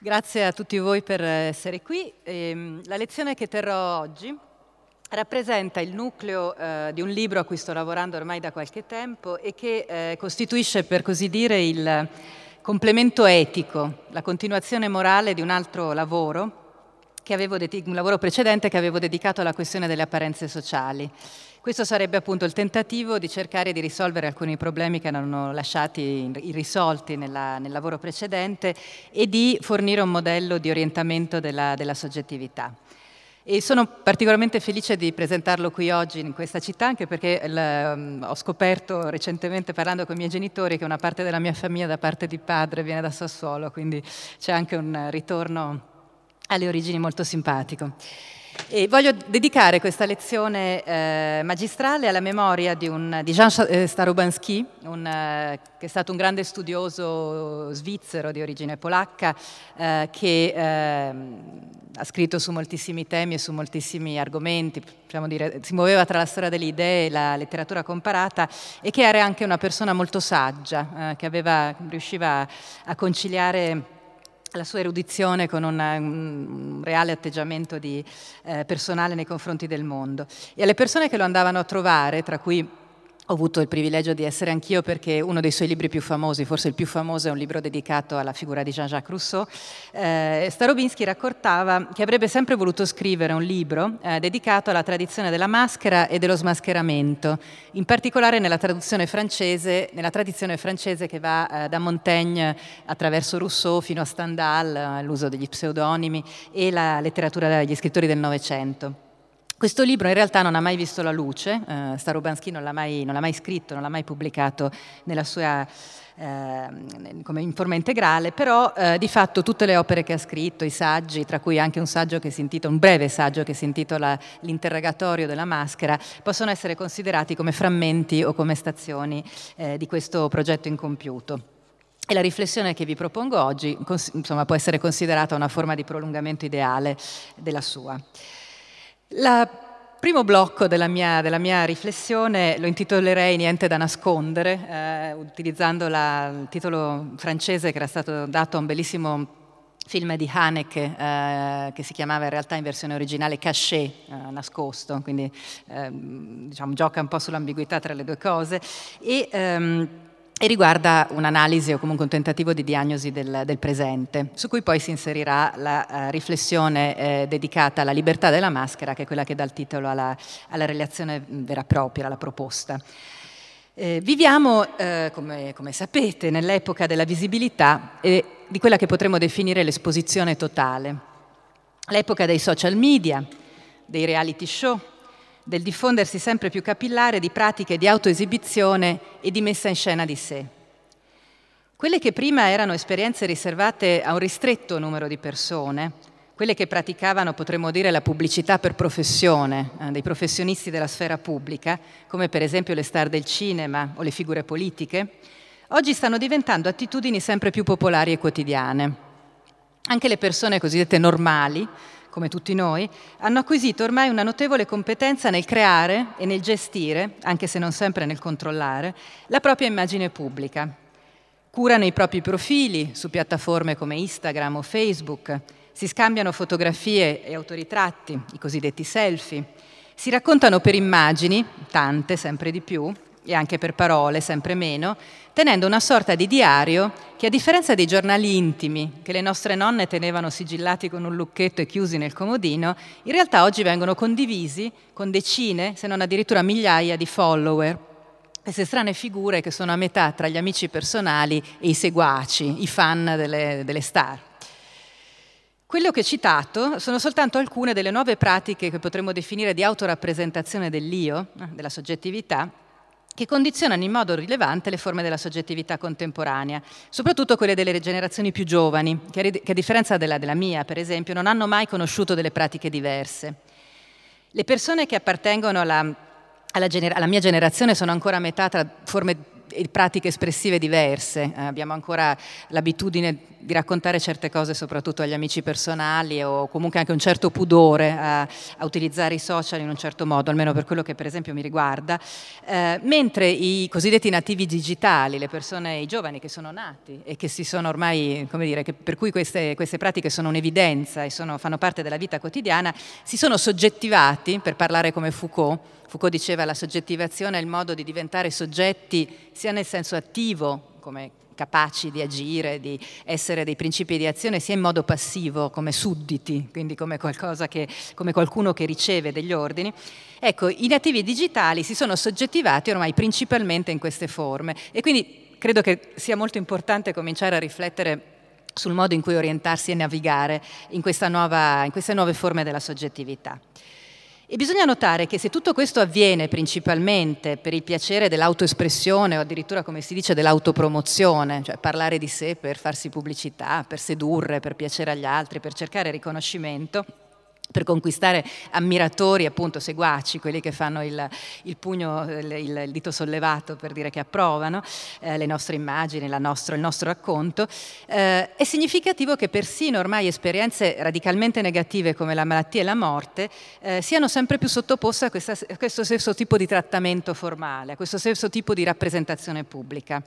Grazie a tutti voi per essere qui. Ehm, la lezione che terrò oggi rappresenta il nucleo eh, di un libro a cui sto lavorando ormai da qualche tempo e che eh, costituisce, per così dire, il complemento etico, la continuazione morale di un altro lavoro, un lavoro precedente che avevo dedicato alla questione delle apparenze sociali. Questo sarebbe appunto il tentativo di cercare di risolvere alcuni problemi che erano lasciati irrisolti nella, nel lavoro precedente e di fornire un modello di orientamento della, della soggettività. E sono particolarmente felice di presentarlo qui oggi in questa città, anche perché il, um, ho scoperto recentemente parlando con i miei genitori che una parte della mia famiglia da parte di padre viene da Sassuolo, quindi c'è anche un ritorno alle origini molto simpatico. E voglio dedicare questa lezione eh, magistrale alla memoria di, un, di Jean eh, Starobansky, un, eh, che è stato un grande studioso svizzero di origine polacca, eh, che ehm, ha scritto su moltissimi temi e su moltissimi argomenti, dire, si muoveva tra la storia delle idee e la letteratura comparata e che era anche una persona molto saggia, eh, che aveva, riusciva a conciliare la sua erudizione con una, un reale atteggiamento di, eh, personale nei confronti del mondo. E alle persone che lo andavano a trovare, tra cui ho avuto il privilegio di essere anch'io perché uno dei suoi libri più famosi, forse il più famoso, è un libro dedicato alla figura di Jean-Jacques Rousseau. Eh, Starobinsky raccontava che avrebbe sempre voluto scrivere un libro eh, dedicato alla tradizione della maschera e dello smascheramento, in particolare nella francese, nella tradizione francese che va eh, da Montaigne attraverso Rousseau fino a Stendhal, eh, l'uso degli pseudonimi e la letteratura degli scrittori del Novecento. Questo libro in realtà non ha mai visto la luce, eh, Starobansky non l'ha, mai, non l'ha mai scritto, non l'ha mai pubblicato sua eh, in forma integrale, però eh, di fatto tutte le opere che ha scritto, i saggi, tra cui anche un saggio che si intitola, un breve saggio che si intitola L'interrogatorio della maschera, possono essere considerati come frammenti o come stazioni eh, di questo progetto incompiuto. E la riflessione che vi propongo oggi insomma, può essere considerata una forma di prolungamento ideale della sua. Il primo blocco della mia, della mia, riflessione lo intitolerei Niente da nascondere, eh, utilizzando la, il titolo francese che era stato dato a un bellissimo film di Haneke eh, che si chiamava in realtà in versione originale Caché, eh, nascosto, quindi ehm, diciamo, gioca un po' sull'ambiguità tra le due cose. E, ehm, e riguarda un'analisi o comunque un tentativo di diagnosi del, del presente, su cui poi si inserirà la uh, riflessione eh, dedicata alla libertà della maschera, che è quella che dà il titolo alla, alla relazione vera e propria, alla proposta. Eh, viviamo, eh, come, come, sapete, nell'epoca della visibilità e di quella che potremmo definire l'esposizione totale, l'epoca dei social media, dei reality show, del diffondersi sempre più capillare di pratiche di autoesibizione e di messa in scena di sé. Quelle che prima erano esperienze riservate a un ristretto numero di persone, quelle che praticavano, potremmo dire, la pubblicità per professione, eh, dei professionisti della sfera pubblica, come per esempio le star del cinema o le figure politiche, oggi stanno diventando attitudini sempre più popolari e quotidiane. Anche le persone cosiddette normali come tutti noi, hanno acquisito ormai una notevole competenza nel creare e nel gestire, anche se non sempre nel controllare, la propria immagine pubblica. Curano i propri profili su piattaforme come Instagram o Facebook, si scambiano fotografie e autoritratti, i cosiddetti selfie, si raccontano per immagini, tante sempre di più, e anche per parole, sempre meno, tenendo una sorta di diario che a differenza dei giornali intimi che le nostre nonne tenevano sigillati con un lucchetto e chiusi nel comodino, in realtà oggi vengono condivisi con decine, se non addirittura migliaia di follower. Queste strane figure che sono a metà tra gli amici personali e i seguaci, i fan delle, delle star. Quello che ho citato sono soltanto alcune delle nuove pratiche che potremmo definire di autorappresentazione dell'io, della soggettività, che condizionano in modo rilevante le forme della soggettività contemporanea, soprattutto quelle delle generazioni più giovani, che a differenza della, della mia, per esempio, non hanno mai conosciuto delle pratiche diverse. Le persone che appartengono alla, alla, gener- alla mia generazione sono ancora a metà tra forme pratiche espressive diverse. Eh, abbiamo ancora l'abitudine di raccontare certe cose soprattutto agli amici personali o comunque anche un certo pudore a, a utilizzare i social in un certo modo, almeno per quello che per esempio mi riguarda, eh, mentre i cosiddetti nativi digitali, le persone, i giovani che sono nati e che si sono ormai, come dire, per cui queste, queste pratiche sono un'evidenza e sono, fanno parte della vita quotidiana, si sono soggettivati, per parlare come Foucault, Foucault diceva la soggettivazione è il modo di diventare soggetti sia nel senso attivo, come capaci di agire, di essere dei principi di azione, sia in modo passivo, come sudditi, quindi come, che, come qualcuno che riceve degli ordini. Ecco, i nativi digitali si sono soggettivati ormai principalmente in queste forme e quindi credo che sia molto importante cominciare a riflettere sul modo in cui orientarsi e navigare in, nuova, in queste nuove forme della soggettività. E bisogna notare che se tutto questo avviene principalmente per il piacere dell'autoespressione o addirittura, come si dice, dell'autopromozione, cioè parlare di sé per farsi pubblicità, per sedurre, per piacere agli altri, per cercare riconoscimento, per conquistare ammiratori, appunto seguaci, quelli che fanno il, il pugno, il, il, dito sollevato per dire che approvano eh, le nostre immagini, nostro, il nostro racconto, eh, è significativo che persino ormai esperienze radicalmente negative come la malattia e la morte eh, siano sempre più sottoposte a, questa, a questo stesso tipo di trattamento formale, a questo stesso tipo di rappresentazione pubblica.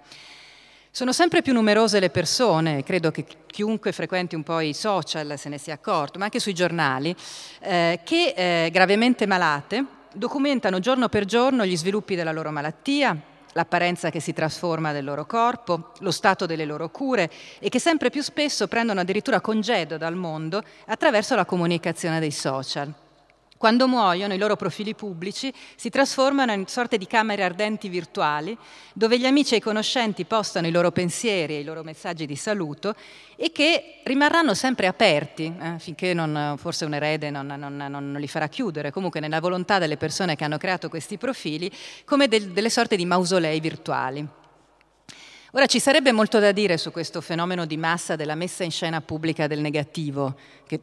Sono sempre più numerose le persone, credo che chiunque frequenti un po' i social se ne sia accorto, ma anche sui giornali, eh, che eh, gravemente malate documentano giorno per giorno gli sviluppi della loro malattia, l'apparenza che si trasforma del loro corpo, lo stato delle loro cure e che sempre più spesso prendono addirittura congedo dal mondo attraverso la comunicazione dei social. Quando muoiono i loro profili pubblici si trasformano in sorte di camere ardenti virtuali dove gli amici e i conoscenti postano i loro pensieri e i loro messaggi di saluto e che rimarranno sempre aperti eh, finché non, forse un erede non, non, non, li farà chiudere, comunque nella volontà delle persone che hanno creato questi profili come del, delle sorte di mausolei virtuali. Ora ci sarebbe molto da dire su questo fenomeno di massa della messa in scena pubblica del negativo, che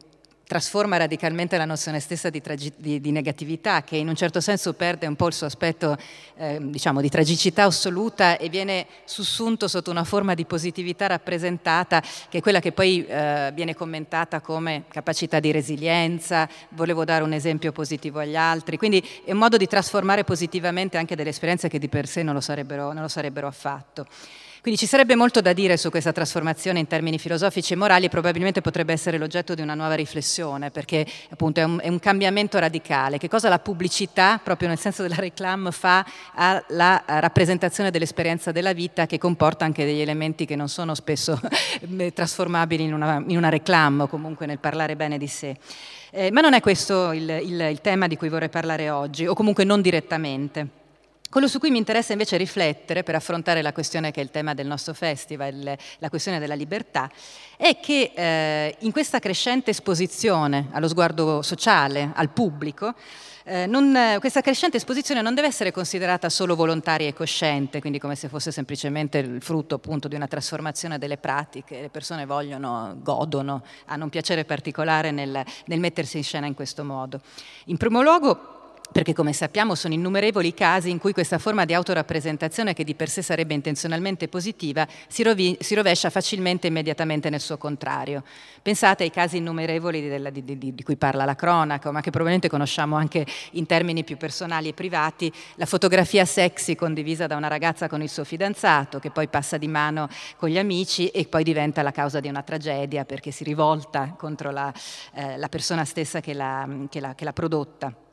trasforma radicalmente la nozione stessa di, tragi- di, di, negatività, che in un certo senso perde un po' il suo aspetto eh, diciamo, di tragicità assoluta e viene sussunto sotto una forma di positività rappresentata, che è quella che poi eh, viene commentata come capacità di resilienza, volevo dare un esempio positivo agli altri, quindi è un modo di trasformare positivamente anche delle esperienze che di per sé non lo sarebbero, non lo sarebbero affatto. Quindi ci sarebbe molto da dire su questa trasformazione in termini filosofici e morali e probabilmente potrebbe essere l'oggetto di una nuova riflessione, perché appunto è un, è un cambiamento radicale. Che cosa la pubblicità, proprio nel senso della reclam, fa alla rappresentazione dell'esperienza della vita che comporta anche degli elementi che non sono spesso trasformabili in una, in una reclam o comunque nel parlare bene di sé. Eh, ma non è questo il, il, il tema di cui vorrei parlare oggi, o comunque non direttamente. Quello su cui mi interessa invece riflettere per affrontare la questione che è il tema del nostro festival, la questione della libertà, è che eh, in questa crescente esposizione allo sguardo sociale, al pubblico, eh, non, questa crescente esposizione non deve essere considerata solo volontaria e cosciente, quindi come se fosse semplicemente il frutto appunto di una trasformazione delle pratiche, le persone vogliono, godono, hanno un piacere particolare nel, nel mettersi in scena in questo modo. In primo luogo perché come sappiamo sono innumerevoli i casi in cui questa forma di autorappresentazione, che di per sé sarebbe intenzionalmente positiva, si, rovi- si rovescia facilmente e immediatamente nel suo contrario. Pensate ai casi innumerevoli della, di, di, di, cui parla la cronaca, ma che probabilmente conosciamo anche in termini più personali e privati, la fotografia sexy condivisa da una ragazza con il suo fidanzato, che poi passa di mano con gli amici e poi diventa la causa di una tragedia perché si rivolta contro la, eh, la persona stessa che l'ha, prodotta.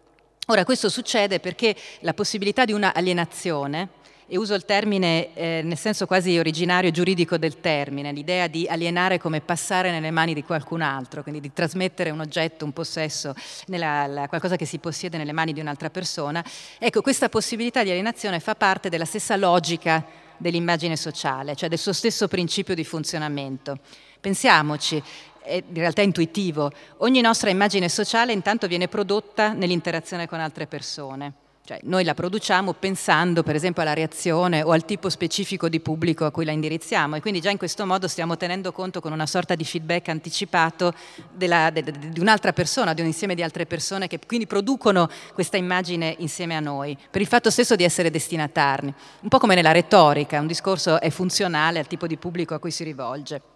Ora, questo succede perché la possibilità di una alienazione, e uso il termine eh, nel senso quasi originario giuridico del termine, l'idea di alienare come passare nelle mani di qualcun altro, quindi di trasmettere un oggetto, un possesso, nella, la, qualcosa che si possiede nelle mani di un'altra persona, ecco, questa possibilità di alienazione fa parte della stessa logica dell'immagine sociale, cioè del suo stesso principio di funzionamento. Pensiamoci, è in realtà intuitivo. Ogni nostra immagine sociale intanto viene prodotta nell'interazione con altre persone. Cioè, noi la produciamo pensando per esempio alla reazione o al tipo specifico di pubblico a cui la indirizziamo e quindi già in questo modo stiamo tenendo conto con una sorta di feedback anticipato della, de, de, di un'altra persona, di un insieme di altre persone che quindi producono questa immagine insieme a noi, per il fatto stesso di essere destinatari. Un po' come nella retorica, un discorso è funzionale al tipo di pubblico a cui si rivolge.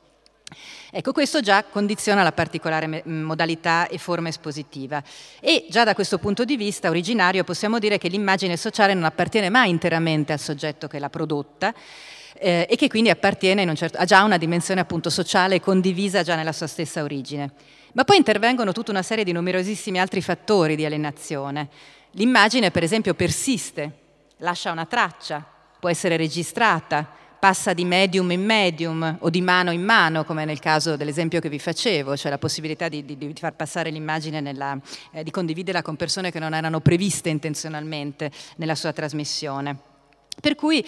Ecco, questo già condiziona la particolare modalità e forma espositiva e già da questo punto di vista originario possiamo dire che l'immagine sociale non appartiene mai interamente al soggetto che l'ha prodotta eh, e che quindi appartiene certo, ha già una dimensione appunto sociale condivisa già nella sua stessa origine. Ma poi intervengono tutta una serie di numerosissimi altri fattori di alienazione. L'immagine per esempio persiste, lascia una traccia, può essere registrata, passa di medium in medium o di mano in mano, come nel caso dell'esempio che vi facevo, cioè la possibilità di, di, di far passare l'immagine, nella, eh, di condividerla con persone che non erano previste intenzionalmente nella sua trasmissione. Per cui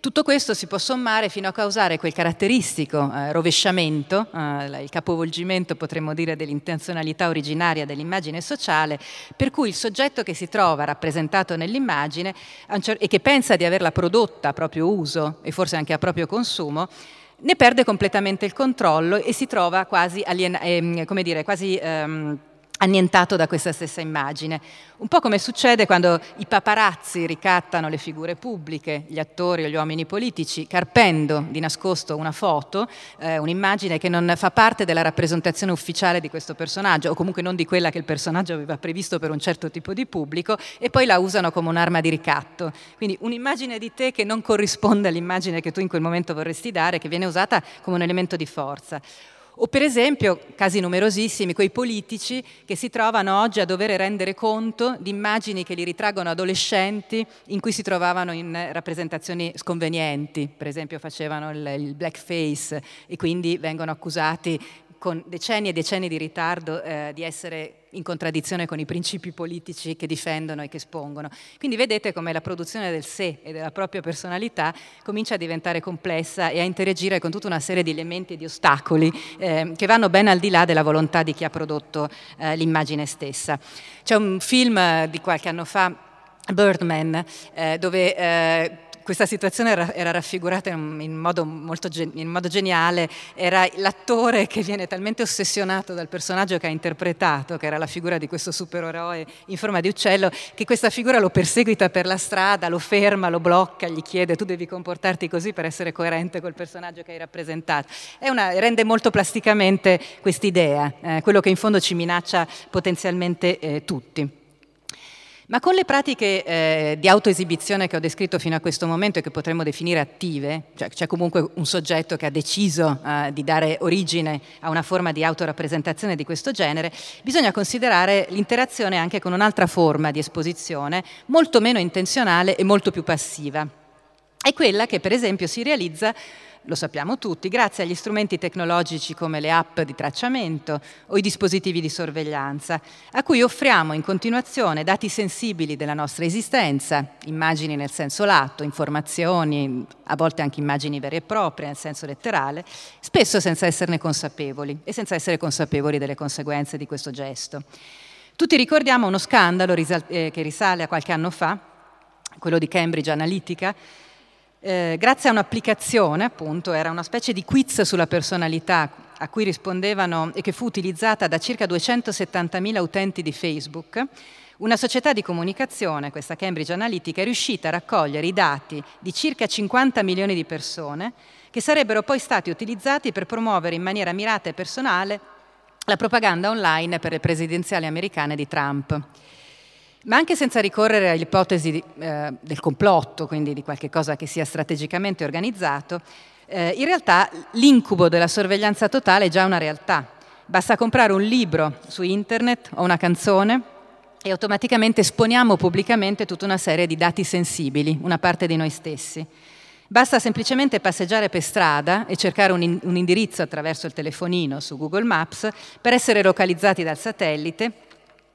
tutto questo si può sommare fino a causare quel caratteristico eh, rovesciamento, eh, il capovolgimento potremmo dire dell'intenzionalità originaria dell'immagine sociale, per cui il soggetto che si trova rappresentato nell'immagine e che pensa di averla prodotta a proprio uso e forse anche a proprio consumo, ne perde completamente il controllo e si trova quasi, alien- eh, come dire, quasi ehm, annientato da questa stessa immagine. Un po' come succede quando i paparazzi ricattano le figure pubbliche, gli attori o gli uomini politici, carpendo di nascosto una foto, eh, un'immagine che non fa parte della rappresentazione ufficiale di questo personaggio, o comunque non di quella che il personaggio aveva previsto per un certo tipo di pubblico, e poi la usano come un'arma di ricatto. Quindi un'immagine di te che non corrisponde all'immagine che tu in quel momento vorresti dare, che viene usata come un elemento di forza. O per esempio, casi numerosissimi, quei politici che si trovano oggi a dover rendere conto di immagini che li ritraggono adolescenti in cui si trovavano in rappresentazioni sconvenienti, per esempio facevano il, blackface e quindi vengono accusati con decenni e decenni di ritardo eh, di essere in contraddizione con i principi politici che difendono e che espongono. Quindi vedete come la produzione del sé e della propria personalità comincia a diventare complessa e a interagire con tutta una serie di elementi e di ostacoli eh, che vanno ben al di là della volontà di chi ha prodotto eh, l'immagine stessa. C'è un film di qualche anno fa, Birdman, eh, dove eh, questa situazione era, era raffigurata in, in, modo molto in modo geniale, era l'attore che viene talmente ossessionato dal personaggio che ha interpretato, che era la figura di questo supereroe in forma di uccello, che questa figura lo perseguita per la strada, lo ferma, lo blocca, gli chiede tu devi comportarti così per essere coerente col personaggio che hai rappresentato. Una, rende molto plasticamente quest'idea, eh, quello che in fondo ci minaccia potenzialmente eh, tutti. Ma con le pratiche eh, di autoesibizione che ho descritto fino a questo momento e che potremmo definire attive, cioè c'è comunque un soggetto che ha deciso eh, di dare origine a una forma di autorappresentazione di questo genere, bisogna considerare l'interazione anche con un'altra forma di esposizione molto meno intenzionale e molto più passiva. È quella che per esempio si realizza lo sappiamo tutti, grazie agli strumenti tecnologici come le app di tracciamento o i dispositivi di sorveglianza, a cui offriamo in continuazione dati sensibili della nostra esistenza, immagini nel senso lato, informazioni, a volte anche immagini vere e proprie nel senso letterale, spesso senza esserne consapevoli e senza essere consapevoli delle conseguenze di questo gesto. Tutti ricordiamo uno scandalo eh, che risale a qualche anno fa, quello di Cambridge Analytica, eh, grazie a un'applicazione, appunto, era una specie di quiz sulla personalità a cui rispondevano e che fu utilizzata da circa 270.000 utenti di Facebook, una società di comunicazione, questa Cambridge Analytica, è riuscita a raccogliere i dati di circa 50 milioni di persone che sarebbero poi stati utilizzati per promuovere in maniera mirata e personale la propaganda online per le presidenziali americane di Trump. Ma anche senza ricorrere all'ipotesi eh, del complotto, quindi di qualche cosa che sia strategicamente organizzato, eh, in realtà l'incubo della sorveglianza totale è già una realtà. Basta comprare un libro su internet o una canzone e automaticamente esponiamo pubblicamente tutta una serie di dati sensibili, una parte di noi stessi. Basta semplicemente passeggiare per strada e cercare un, in- un indirizzo attraverso il telefonino su Google Maps per essere localizzati dal satellite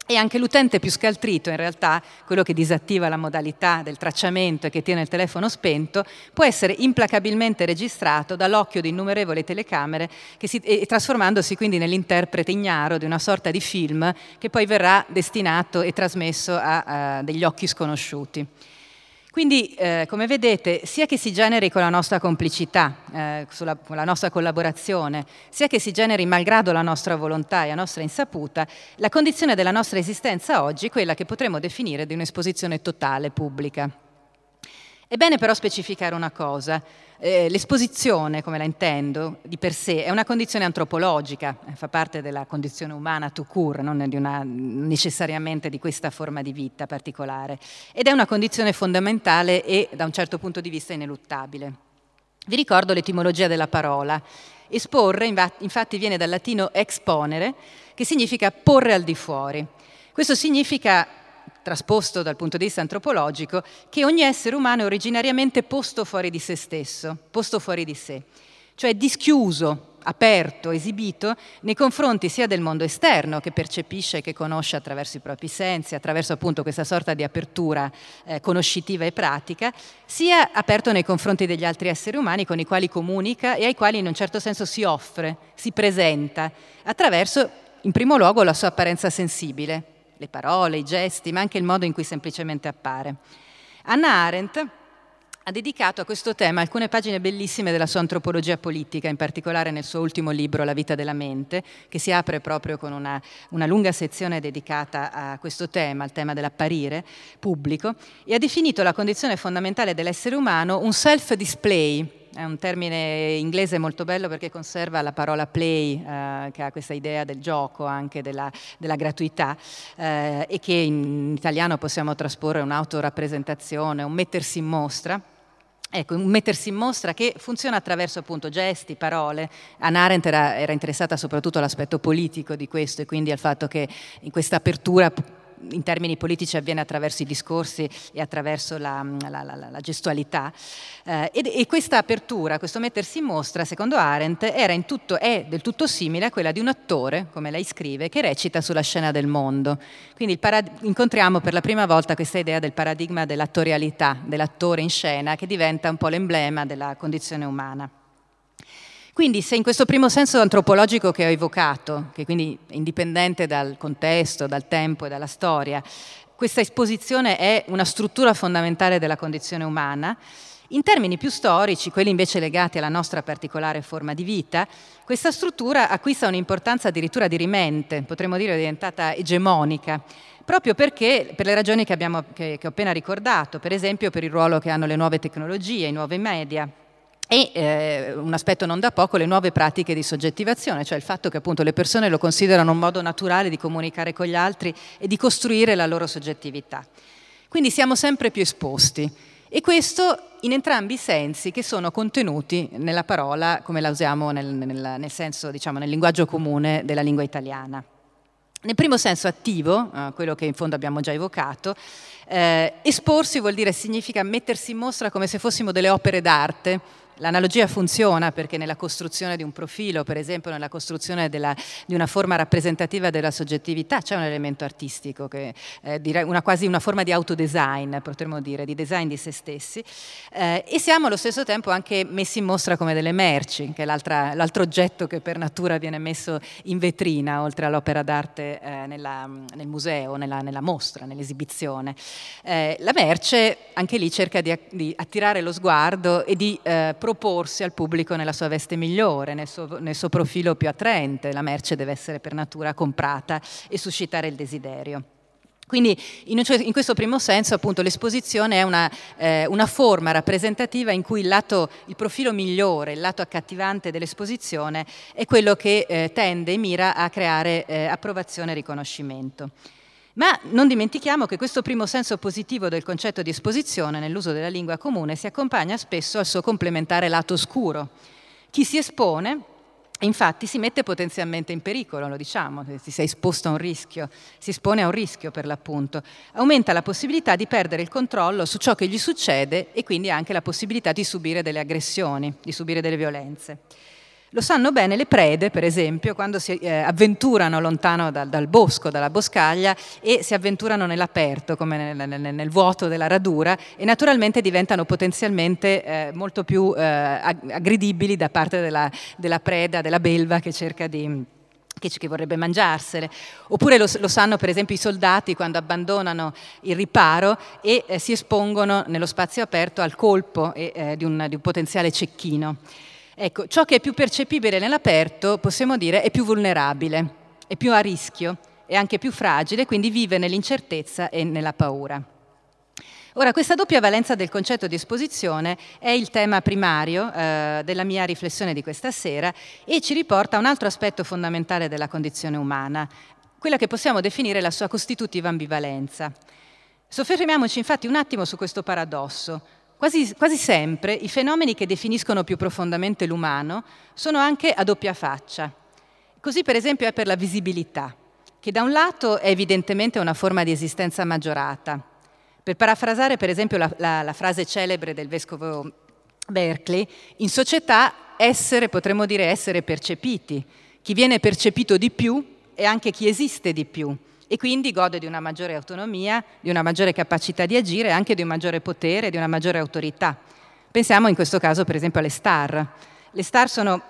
e anche l'utente più scaltrito, in realtà quello che disattiva la modalità del tracciamento e che tiene il telefono spento, può essere implacabilmente registrato dall'occhio di innumerevoli telecamere si, e trasformandosi quindi nell'interprete ignaro di una sorta di film che poi verrà destinato e trasmesso a, a degli occhi sconosciuti. Quindi, eh, come vedete, sia che si generi con la nostra complicità, eh, sulla, con la nostra collaborazione, sia che si generi malgrado la nostra volontà e la nostra insaputa, la condizione della nostra esistenza oggi è quella che potremmo definire di un'esposizione totale pubblica. È bene però specificare una cosa. Eh, l'esposizione, come la intendo, di per sé è una condizione antropologica, eh, fa parte della condizione umana to cure, non di una, necessariamente di questa forma di vita particolare, ed è una condizione fondamentale e da un certo punto di vista ineluttabile. Vi ricordo l'etimologia della parola. Esporre, infatti, viene dal latino exponere, che significa porre al di fuori. Questo significa trasposto dal punto di vista antropologico, che ogni essere umano è originariamente posto fuori di se stesso, posto fuori di sé, cioè dischiuso, aperto, esibito nei confronti sia del mondo esterno che percepisce e che conosce attraverso i propri sensi, attraverso appunto questa sorta di apertura eh, conoscitiva e pratica, sia aperto nei confronti degli altri esseri umani con i quali comunica e ai quali in un certo senso si offre, si presenta, attraverso in primo luogo la sua apparenza sensibile, le parole, i gesti, ma anche il modo in cui semplicemente appare. Anna Arendt ha dedicato a questo tema alcune pagine bellissime della sua antropologia politica, in particolare nel suo ultimo libro La vita della mente, che si apre proprio con una, una lunga sezione dedicata a questo tema, al tema dell'apparire pubblico, e ha definito la condizione fondamentale dell'essere umano un self-display, è un termine inglese molto bello perché conserva la parola play, eh, che ha questa idea del gioco, anche della, della gratuità, eh, e che in italiano possiamo trasporre un'autorappresentazione, un mettersi in mostra. Ecco, un mettersi in mostra che funziona attraverso appunto gesti, parole. Anna Arendt era, era interessata soprattutto all'aspetto politico di questo e quindi al fatto che in questa apertura in termini politici avviene attraverso i discorsi e attraverso la, la, la, la gestualità. Eh, e, e, questa apertura, questo mettersi in mostra, secondo Arendt, tutto, è del tutto simile a quella di un attore, come lei scrive, che recita sulla scena del mondo. Quindi parad- incontriamo per la prima volta questa idea del paradigma dell'attorialità, dell'attore in scena, che diventa un po' l'emblema della condizione umana. Quindi se in questo primo senso antropologico che ho evocato, che quindi è indipendente dal contesto, dal tempo e dalla storia, questa esposizione è una struttura fondamentale della condizione umana, in termini più storici, quelli invece legati alla nostra particolare forma di vita, questa struttura acquista un'importanza addirittura dirimente, potremmo dire diventata egemonica, proprio perché, per le ragioni che, abbiamo, che, che ho appena ricordato, per esempio per il ruolo che hanno le nuove tecnologie, i nuovi media, e eh, un aspetto non da poco, le nuove pratiche di soggettivazione, cioè il fatto che appunto le persone lo considerano un modo naturale di comunicare con gli altri e di costruire la loro soggettività. Quindi siamo sempre più esposti e questo in entrambi i sensi che sono contenuti nella parola come la usiamo nel, nel, nel senso, diciamo, nel linguaggio comune della lingua italiana. Nel primo senso attivo, eh, quello che in fondo abbiamo già evocato, eh, esporsi vuol dire significa mettersi in mostra come se fossimo delle opere d'arte L'analogia funziona perché nella costruzione di un profilo, per esempio nella costruzione della, di una forma rappresentativa della soggettività, c'è un elemento artistico, che, eh, una, quasi una forma di autodesign, potremmo dire, di design di se stessi, eh, e siamo allo stesso tempo anche messi in mostra come delle merci, che è l'altro oggetto che per natura viene messo in vetrina, oltre all'opera d'arte eh, nella, nel museo, nella, nella mostra, nell'esibizione. Eh, la merce anche lì cerca di, di attirare lo sguardo e di eh, proporsi al pubblico nella sua veste migliore, nel suo, nel suo profilo più attraente. La merce deve essere per natura comprata e suscitare il desiderio. Quindi in, in, questo primo senso appunto l'esposizione è una, eh, una forma rappresentativa in cui il, lato, il, profilo migliore, il lato accattivante dell'esposizione è quello che eh, tende e mira a creare eh, approvazione e riconoscimento. Ma non dimentichiamo che questo primo senso positivo del concetto di esposizione nell'uso della lingua comune si accompagna spesso al suo complementare lato oscuro. Chi si espone Infatti si mette potenzialmente in pericolo, lo diciamo, si è esposto a un rischio, si espone a un rischio per l'appunto, aumenta la possibilità di perdere il controllo su ciò che gli succede e quindi anche la possibilità di subire delle aggressioni, di subire delle violenze. Lo sanno bene le prede, per esempio, quando si eh, avventurano lontano dal, dal, bosco, dalla boscaglia e si avventurano nell'aperto, come nel, nel, nel, vuoto della radura, e naturalmente diventano potenzialmente eh, molto più eh, aggredibili da parte della, della preda, della belva che cerca di che, vorrebbe mangiarsele. Oppure lo, lo, sanno per esempio i soldati quando abbandonano il riparo e eh, si espongono nello spazio aperto al colpo eh, di, un, di un potenziale cecchino. Ecco, ciò che è più percepibile nell'aperto, possiamo dire, è più vulnerabile, è più a rischio, è anche più fragile, quindi vive nell'incertezza e nella paura. Ora, questa doppia valenza del concetto di esposizione è il tema primario eh, della mia riflessione di questa sera e ci riporta a un altro aspetto fondamentale della condizione umana, quella che possiamo definire la sua costitutiva ambivalenza. Soffermiamoci infatti un attimo su questo paradosso. Quasi, quasi, sempre i fenomeni che definiscono più profondamente l'umano sono anche a doppia faccia. Così per esempio è per la visibilità, che da un lato è evidentemente una forma di esistenza maggiorata. Per parafrasare per esempio la, la, la frase celebre del vescovo Berkeley, in società essere, potremmo dire essere percepiti. Chi viene percepito di più è anche chi esiste di più e quindi gode di una maggiore autonomia, di una maggiore capacità di agire anche di un maggiore potere, di una maggiore autorità. Pensiamo in questo caso per esempio alle star. Le star sono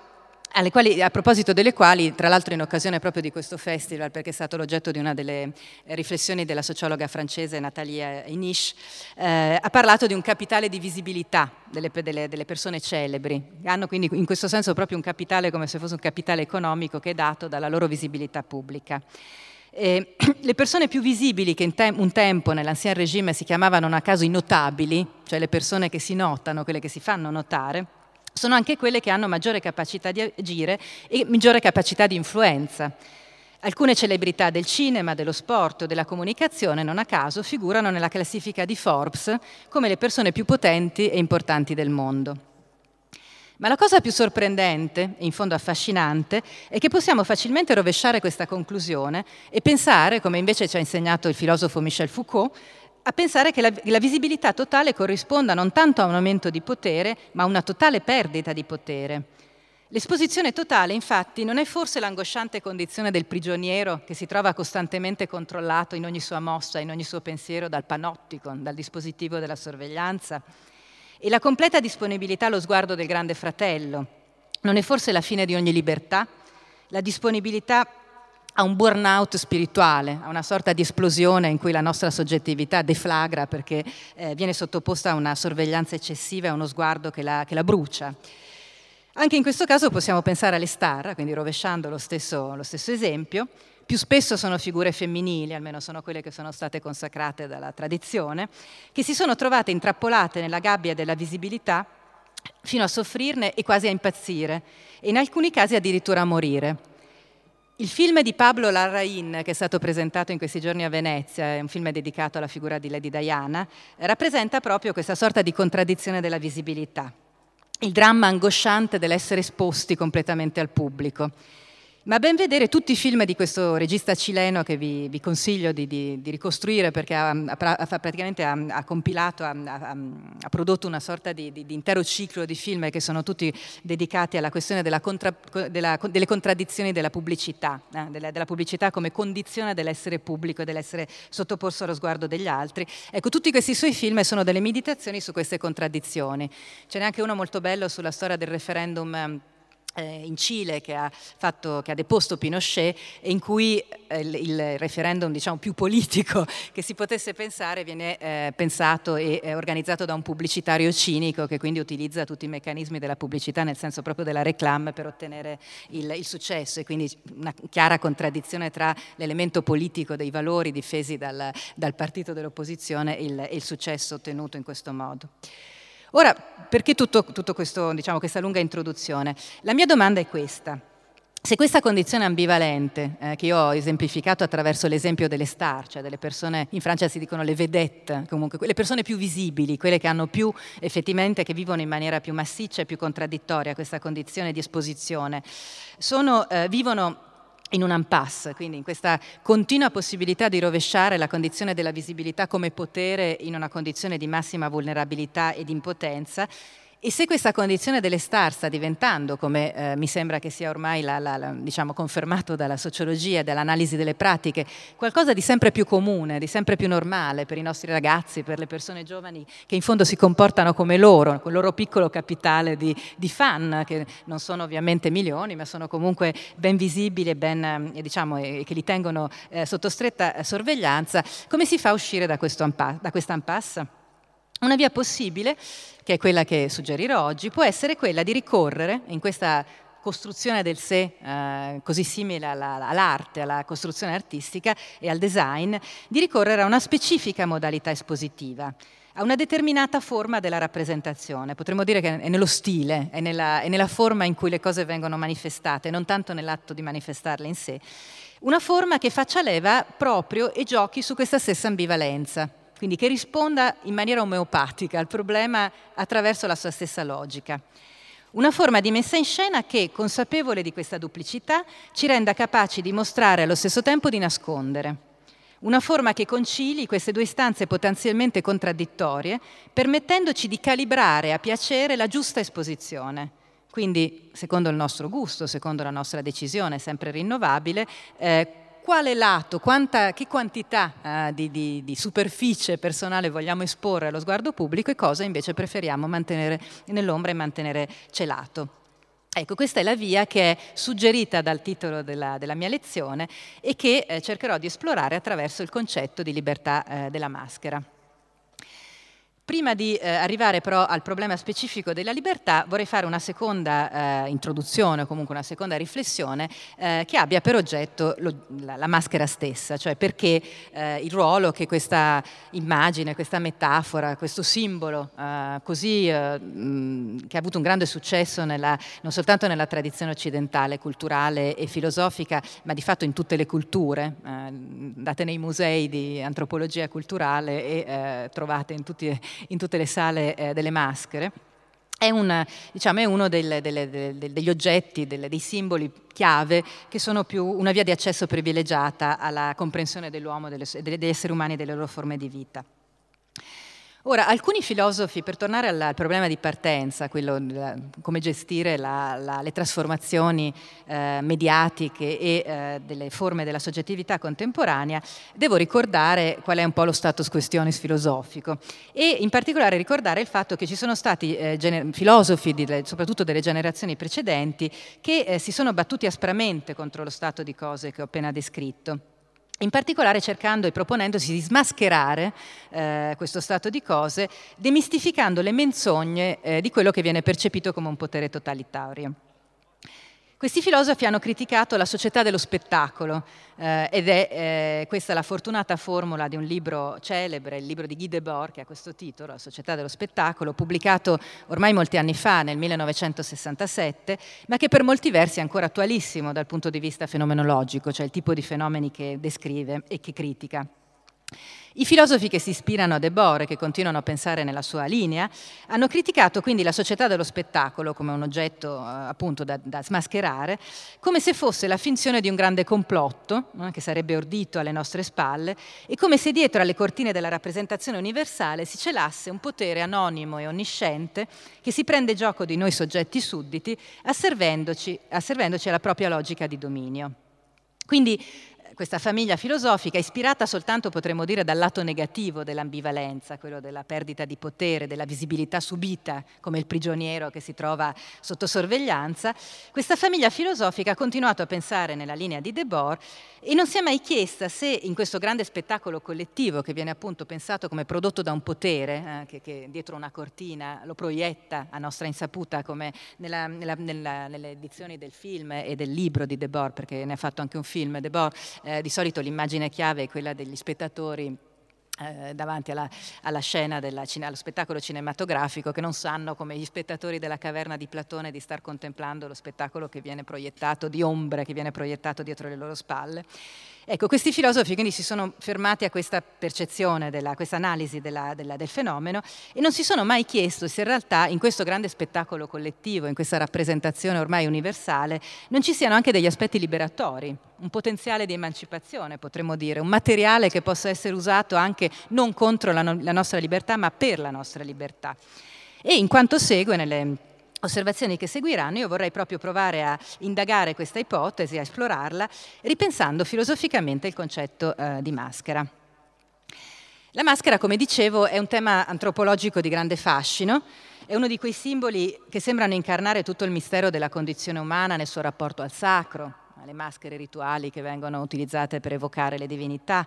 quali, a proposito delle quali, tra l'altro in occasione proprio di questo festival, perché è stato l'oggetto di una delle riflessioni della sociologa francese Nathalie Inish, eh, ha parlato di un capitale di visibilità delle, delle, delle, persone celebri. Hanno quindi in questo senso proprio un capitale come se fosse un capitale economico che è dato dalla loro visibilità pubblica. Eh, le persone più visibili che te- un tempo nell'ancien regime si chiamavano a caso i notabili, cioè le persone che si notano, quelle che si fanno notare, sono anche quelle che hanno maggiore capacità di agire e maggiore capacità di influenza. Alcune celebrità del cinema, dello sport o della comunicazione, non a caso, figurano nella classifica di Forbes come le persone più potenti e importanti del mondo. Ma la cosa più sorprendente e in fondo affascinante è che possiamo facilmente rovesciare questa conclusione e pensare, come invece ci ha insegnato il filosofo Michel Foucault, a pensare che la, la, visibilità totale corrisponda non tanto a un aumento di potere, ma a una totale perdita di potere. L'esposizione totale, infatti, non è forse l'angosciante condizione del prigioniero che si trova costantemente controllato in ogni sua mossa, in ogni suo pensiero dal panopticon, dal dispositivo della sorveglianza? E la completa disponibilità allo sguardo del grande fratello non è forse la fine di ogni libertà? La disponibilità a un burnout spirituale, a una sorta di esplosione in cui la nostra soggettività deflagra perché eh, viene sottoposta a una sorveglianza eccessiva e a uno sguardo che la, che la, brucia. Anche in questo caso possiamo pensare alle star, quindi rovesciando lo stesso, lo stesso esempio, più spesso sono figure femminili, almeno sono quelle che sono state consacrate dalla tradizione, che si sono trovate intrappolate nella gabbia della visibilità fino a soffrirne e quasi a impazzire, e in alcuni casi addirittura a morire. Il film di Pablo Larraín, che è stato presentato in questi giorni a Venezia, è un film dedicato alla figura di Lady Diana, rappresenta proprio questa sorta di contraddizione della visibilità, il dramma angosciante dell'essere esposti completamente al pubblico. Ma ben vedere tutti i film di questo regista cileno che vi, vi consiglio di, di, di, ricostruire perché ha, ha, praticamente ha, ha compilato, ha, prodotto una sorta di, di, intero ciclo di film che sono tutti dedicati alla questione della contra, della, delle contraddizioni della pubblicità, eh, della, della, pubblicità come condizione dell'essere pubblico e dell'essere sottoposto allo sguardo degli altri. Ecco, tutti questi suoi film sono delle meditazioni su queste contraddizioni. Ce n'è anche uno molto bello sulla storia del referendum in Cile che ha, fatto, che ha, deposto Pinochet in cui eh, il, referendum diciamo, più politico che si potesse pensare viene eh, pensato e organizzato da un pubblicitario cinico che quindi utilizza tutti i meccanismi della pubblicità nel senso proprio della reclame per ottenere il, il successo e quindi una chiara contraddizione tra l'elemento politico dei valori difesi dal, dal partito dell'opposizione e il, il successo ottenuto in questo modo. Ora, perché tutto, tutto questo, diciamo, questa lunga introduzione? La mia domanda è questa. Se questa condizione ambivalente, eh, che io ho esemplificato attraverso l'esempio delle star, cioè delle persone, in Francia si dicono le vedette, comunque le persone più visibili, quelle che hanno più effettivamente, che vivono in maniera più massiccia e più contraddittoria questa condizione di esposizione, sono, eh, vivono in un impasse, quindi in questa continua possibilità di rovesciare la condizione della visibilità come potere in una condizione di massima vulnerabilità e di impotenza E se questa condizione delle star sta diventando, come eh, mi sembra che sia ormai la, la, la, diciamo, confermato dalla sociologia dall'analisi delle pratiche, qualcosa di sempre più comune, di sempre più normale per i nostri ragazzi, per le persone giovani che in fondo si comportano come loro, il loro piccolo capitale di, di fan, che non sono ovviamente milioni, ma sono comunque ben visibili e, ben, eh, diciamo, e che li tengono eh, sotto stretta sorveglianza, come si fa a uscire da, da questa impasse? Una via possibile, che è quella che suggerirò oggi, può essere quella di ricorrere in questa costruzione del sé eh, così simile alla, all'arte, alla costruzione artistica e al design, di ricorrere a una specifica modalità espositiva, a una determinata forma della rappresentazione. Potremmo dire che è nello stile, è nella, è nella forma in cui le cose vengono manifestate, non tanto nell'atto di manifestarle in sé. Una forma che faccia leva proprio e giochi su questa stessa ambivalenza quindi che risponda in maniera omeopatica al problema attraverso la sua stessa logica. Una forma di messa in scena che, consapevole di questa duplicità, ci renda capaci di mostrare allo stesso tempo di nascondere. Una forma che concili queste due istanze potenzialmente contraddittorie, permettendoci di calibrare a piacere la giusta esposizione. Quindi, secondo il nostro gusto, secondo la nostra decisione sempre rinnovabile, eh, quale lato, quanta, che quantità eh, di, di, di, superficie personale vogliamo esporre allo sguardo pubblico e cosa invece preferiamo mantenere nell'ombra e mantenere celato. Ecco, questa è la via che è suggerita dal titolo della, della mia lezione e che eh, cercherò di esplorare attraverso il concetto di libertà eh, della maschera. Prima di eh, arrivare però al problema specifico della libertà vorrei fare una seconda eh, introduzione o comunque una seconda riflessione eh, che abbia per oggetto lo, la, la, maschera stessa, cioè perché eh, il ruolo che questa immagine, questa metafora, questo simbolo eh, così, eh, mh, che ha avuto un grande successo nella, non soltanto nella tradizione occidentale, culturale e filosofica, ma di fatto in tutte le culture, andate nei musei di antropologia culturale e trovate in tutti in tutte le sale eh, delle maschere. È, un, diciamo, è uno del, delle, delle, degli oggetti, delle, dei simboli chiave che sono più una via di accesso privilegiata alla comprensione dell'uomo, delle, degli esseri umani e delle loro forme di vita. Ora, alcuni filosofi, per tornare al, problema di partenza, quello come gestire la, la, le trasformazioni eh, mediatiche e eh, delle forme della soggettività contemporanea, devo ricordare qual è un po' lo status questionis filosofico e in particolare ricordare il fatto che ci sono stati eh, gener- filosofi, di, soprattutto delle generazioni precedenti, che eh, si sono battuti aspramente contro lo stato di cose che ho appena descritto in particolare cercando e proponendosi di smascherare eh, questo stato di cose, demistificando le menzogne eh, di quello che viene percepito come un potere totalitario. Questi filosofi hanno criticato la società dello spettacolo eh, ed è eh, questa la fortunata formula di un libro celebre, il libro di Guy Debord, che ha questo titolo, La società dello spettacolo, pubblicato ormai molti anni fa, nel 1967, ma che per molti versi è ancora attualissimo dal punto di vista fenomenologico, cioè il tipo di fenomeni che descrive e che critica. I filosofi che si ispirano a Debord e che continuano a pensare nella sua linea hanno criticato quindi la società dello spettacolo come un oggetto eh, appunto da, da, smascherare, come se fosse la finzione di un grande complotto eh, che sarebbe ordito alle nostre spalle e come se dietro alle cortine della rappresentazione universale si celasse un potere anonimo e onnisciente che si prende gioco di noi soggetti sudditi asservendoci, asservendoci alla propria logica di dominio. Quindi questa famiglia filosofica, ispirata soltanto, potremmo dire, dal lato negativo dell'ambivalenza, quello della perdita di potere, della visibilità subita come il prigioniero che si trova sotto sorveglianza, questa famiglia filosofica ha continuato a pensare nella linea di Debord e non si è mai chiesta se in questo grande spettacolo collettivo che viene appunto pensato come prodotto da un potere, eh, che, che, dietro una cortina lo proietta a nostra insaputa, come nella, nella, nella, nelle edizioni del film e del libro di Debord, perché ne ha fatto anche un film, Debord, eh, di solito l'immagine chiave è quella degli spettatori eh, davanti alla, alla scena della, allo spettacolo cinematografico che non sanno come gli spettatori della caverna di Platone di star contemplando lo spettacolo che viene proiettato di ombre che viene proiettato dietro le loro spalle Ecco, questi filosofi quindi si sono fermati a questa percezione, della, questa analisi della, della, del fenomeno e non si sono mai chiesto se in realtà in questo grande spettacolo collettivo, in questa rappresentazione ormai universale, non ci siano anche degli aspetti liberatori, un potenziale di emancipazione, potremmo dire, un materiale che possa essere usato anche non contro la, no, la nostra libertà, ma per la nostra libertà. E in quanto segue, nelle osservazioni che seguiranno, io vorrei proprio provare a indagare questa ipotesi, a esplorarla, ripensando filosoficamente il concetto eh, di maschera. La maschera, come dicevo, è un tema antropologico di grande fascino, è uno di quei simboli che sembrano incarnare tutto il mistero della condizione umana nel suo rapporto al sacro, alle maschere rituali che vengono utilizzate per evocare le divinità,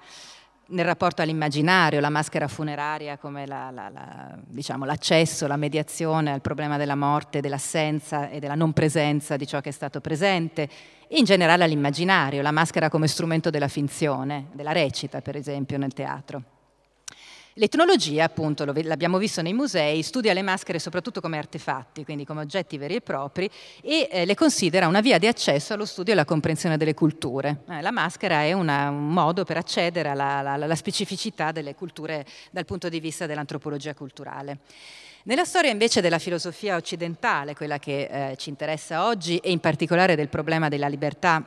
nel rapporto all'immaginario, la maschera funeraria come la, la, la, diciamo, l'accesso, la mediazione al problema della morte, dell'assenza e della non presenza di ciò che è stato presente, in generale all'immaginario, la maschera come strumento della finzione, della recita per esempio nel teatro. L'etnologia, appunto, l'abbiamo visto nei musei, studia le maschere soprattutto come artefatti, quindi come oggetti veri e propri, e eh, le considera una via di accesso allo studio e alla comprensione delle culture. Eh, la maschera è una, un modo per accedere alla, alla, alla specificità delle culture dal punto di vista dell'antropologia culturale. Nella storia invece della filosofia occidentale, quella che eh, ci interessa oggi, e in particolare del problema della libertà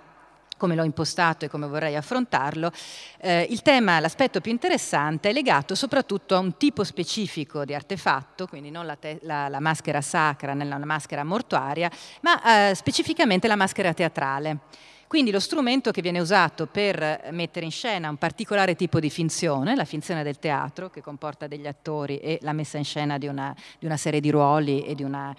come l'ho impostato e come vorrei affrontarlo, eh, il tema, l'aspetto più interessante è legato soprattutto a un tipo specifico di artefatto, quindi non la, te- la, la maschera sacra nella maschera mortuaria, ma eh, specificamente la maschera teatrale. Quindi lo strumento che viene usato per mettere in scena un particolare tipo di finzione, la finzione del teatro, che comporta degli attori e la messa in scena di una, di una serie di ruoli e di una,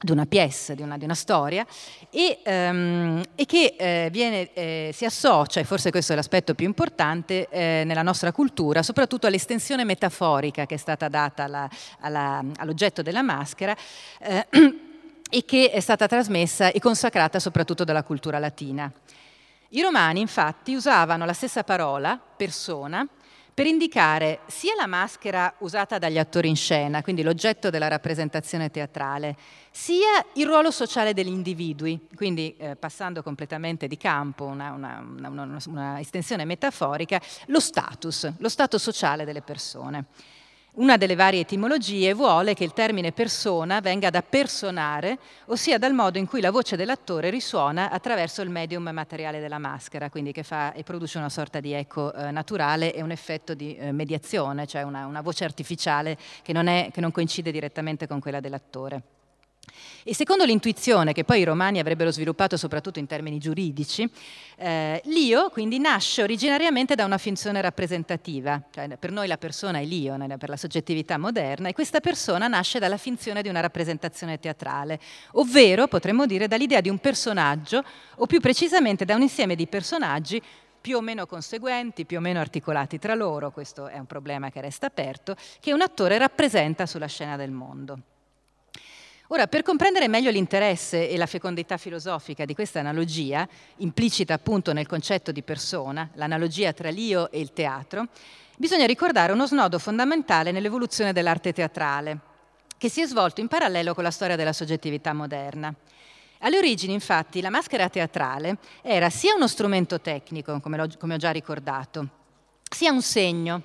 di una pièce, di una, di una storia, e, um, e che eh, viene, eh, si associa, e forse questo è l'aspetto più importante, eh, nella nostra cultura, soprattutto all'estensione metaforica che è stata data alla, alla, all'oggetto della maschera eh, e che è stata trasmessa e consacrata soprattutto dalla cultura latina. I romani infatti usavano la stessa parola, persona, per indicare sia la maschera usata dagli attori in scena, quindi l'oggetto della rappresentazione teatrale, sia il ruolo sociale degli individui, quindi eh, passando completamente di campo, una, una, una, una estensione metaforica, lo status, lo status sociale delle persone. Una delle varie etimologie vuole che il termine persona venga da personare, ossia dal modo in cui la voce dell'attore risuona attraverso il medium materiale della maschera, quindi che fa e produce una sorta di eco eh, naturale e un effetto di eh, mediazione, cioè una, una voce artificiale che non, è, che non coincide direttamente con quella dell'attore. E secondo l'intuizione che poi i romani avrebbero sviluppato soprattutto in termini giuridici, eh, l'io quindi nasce originariamente da una finzione rappresentativa, cioè per noi la persona è l'io, per la soggettività moderna, e questa persona nasce dalla finzione di una rappresentazione teatrale, ovvero potremmo dire dall'idea di un personaggio, o più precisamente da un insieme di personaggi più o meno conseguenti, più o meno articolati tra loro, questo è un problema che resta aperto, che un attore rappresenta sulla scena del mondo. Ora, per comprendere meglio l'interesse e la fecondità filosofica di questa analogia, implicita appunto nel concetto di persona, l'analogia tra l'io e il teatro, bisogna ricordare uno snodo fondamentale nell'evoluzione dell'arte teatrale, che si è svolto in parallelo con la storia della soggettività moderna. Alle origini, infatti, la maschera teatrale era sia uno strumento tecnico, come, ho già ricordato, sia un segno,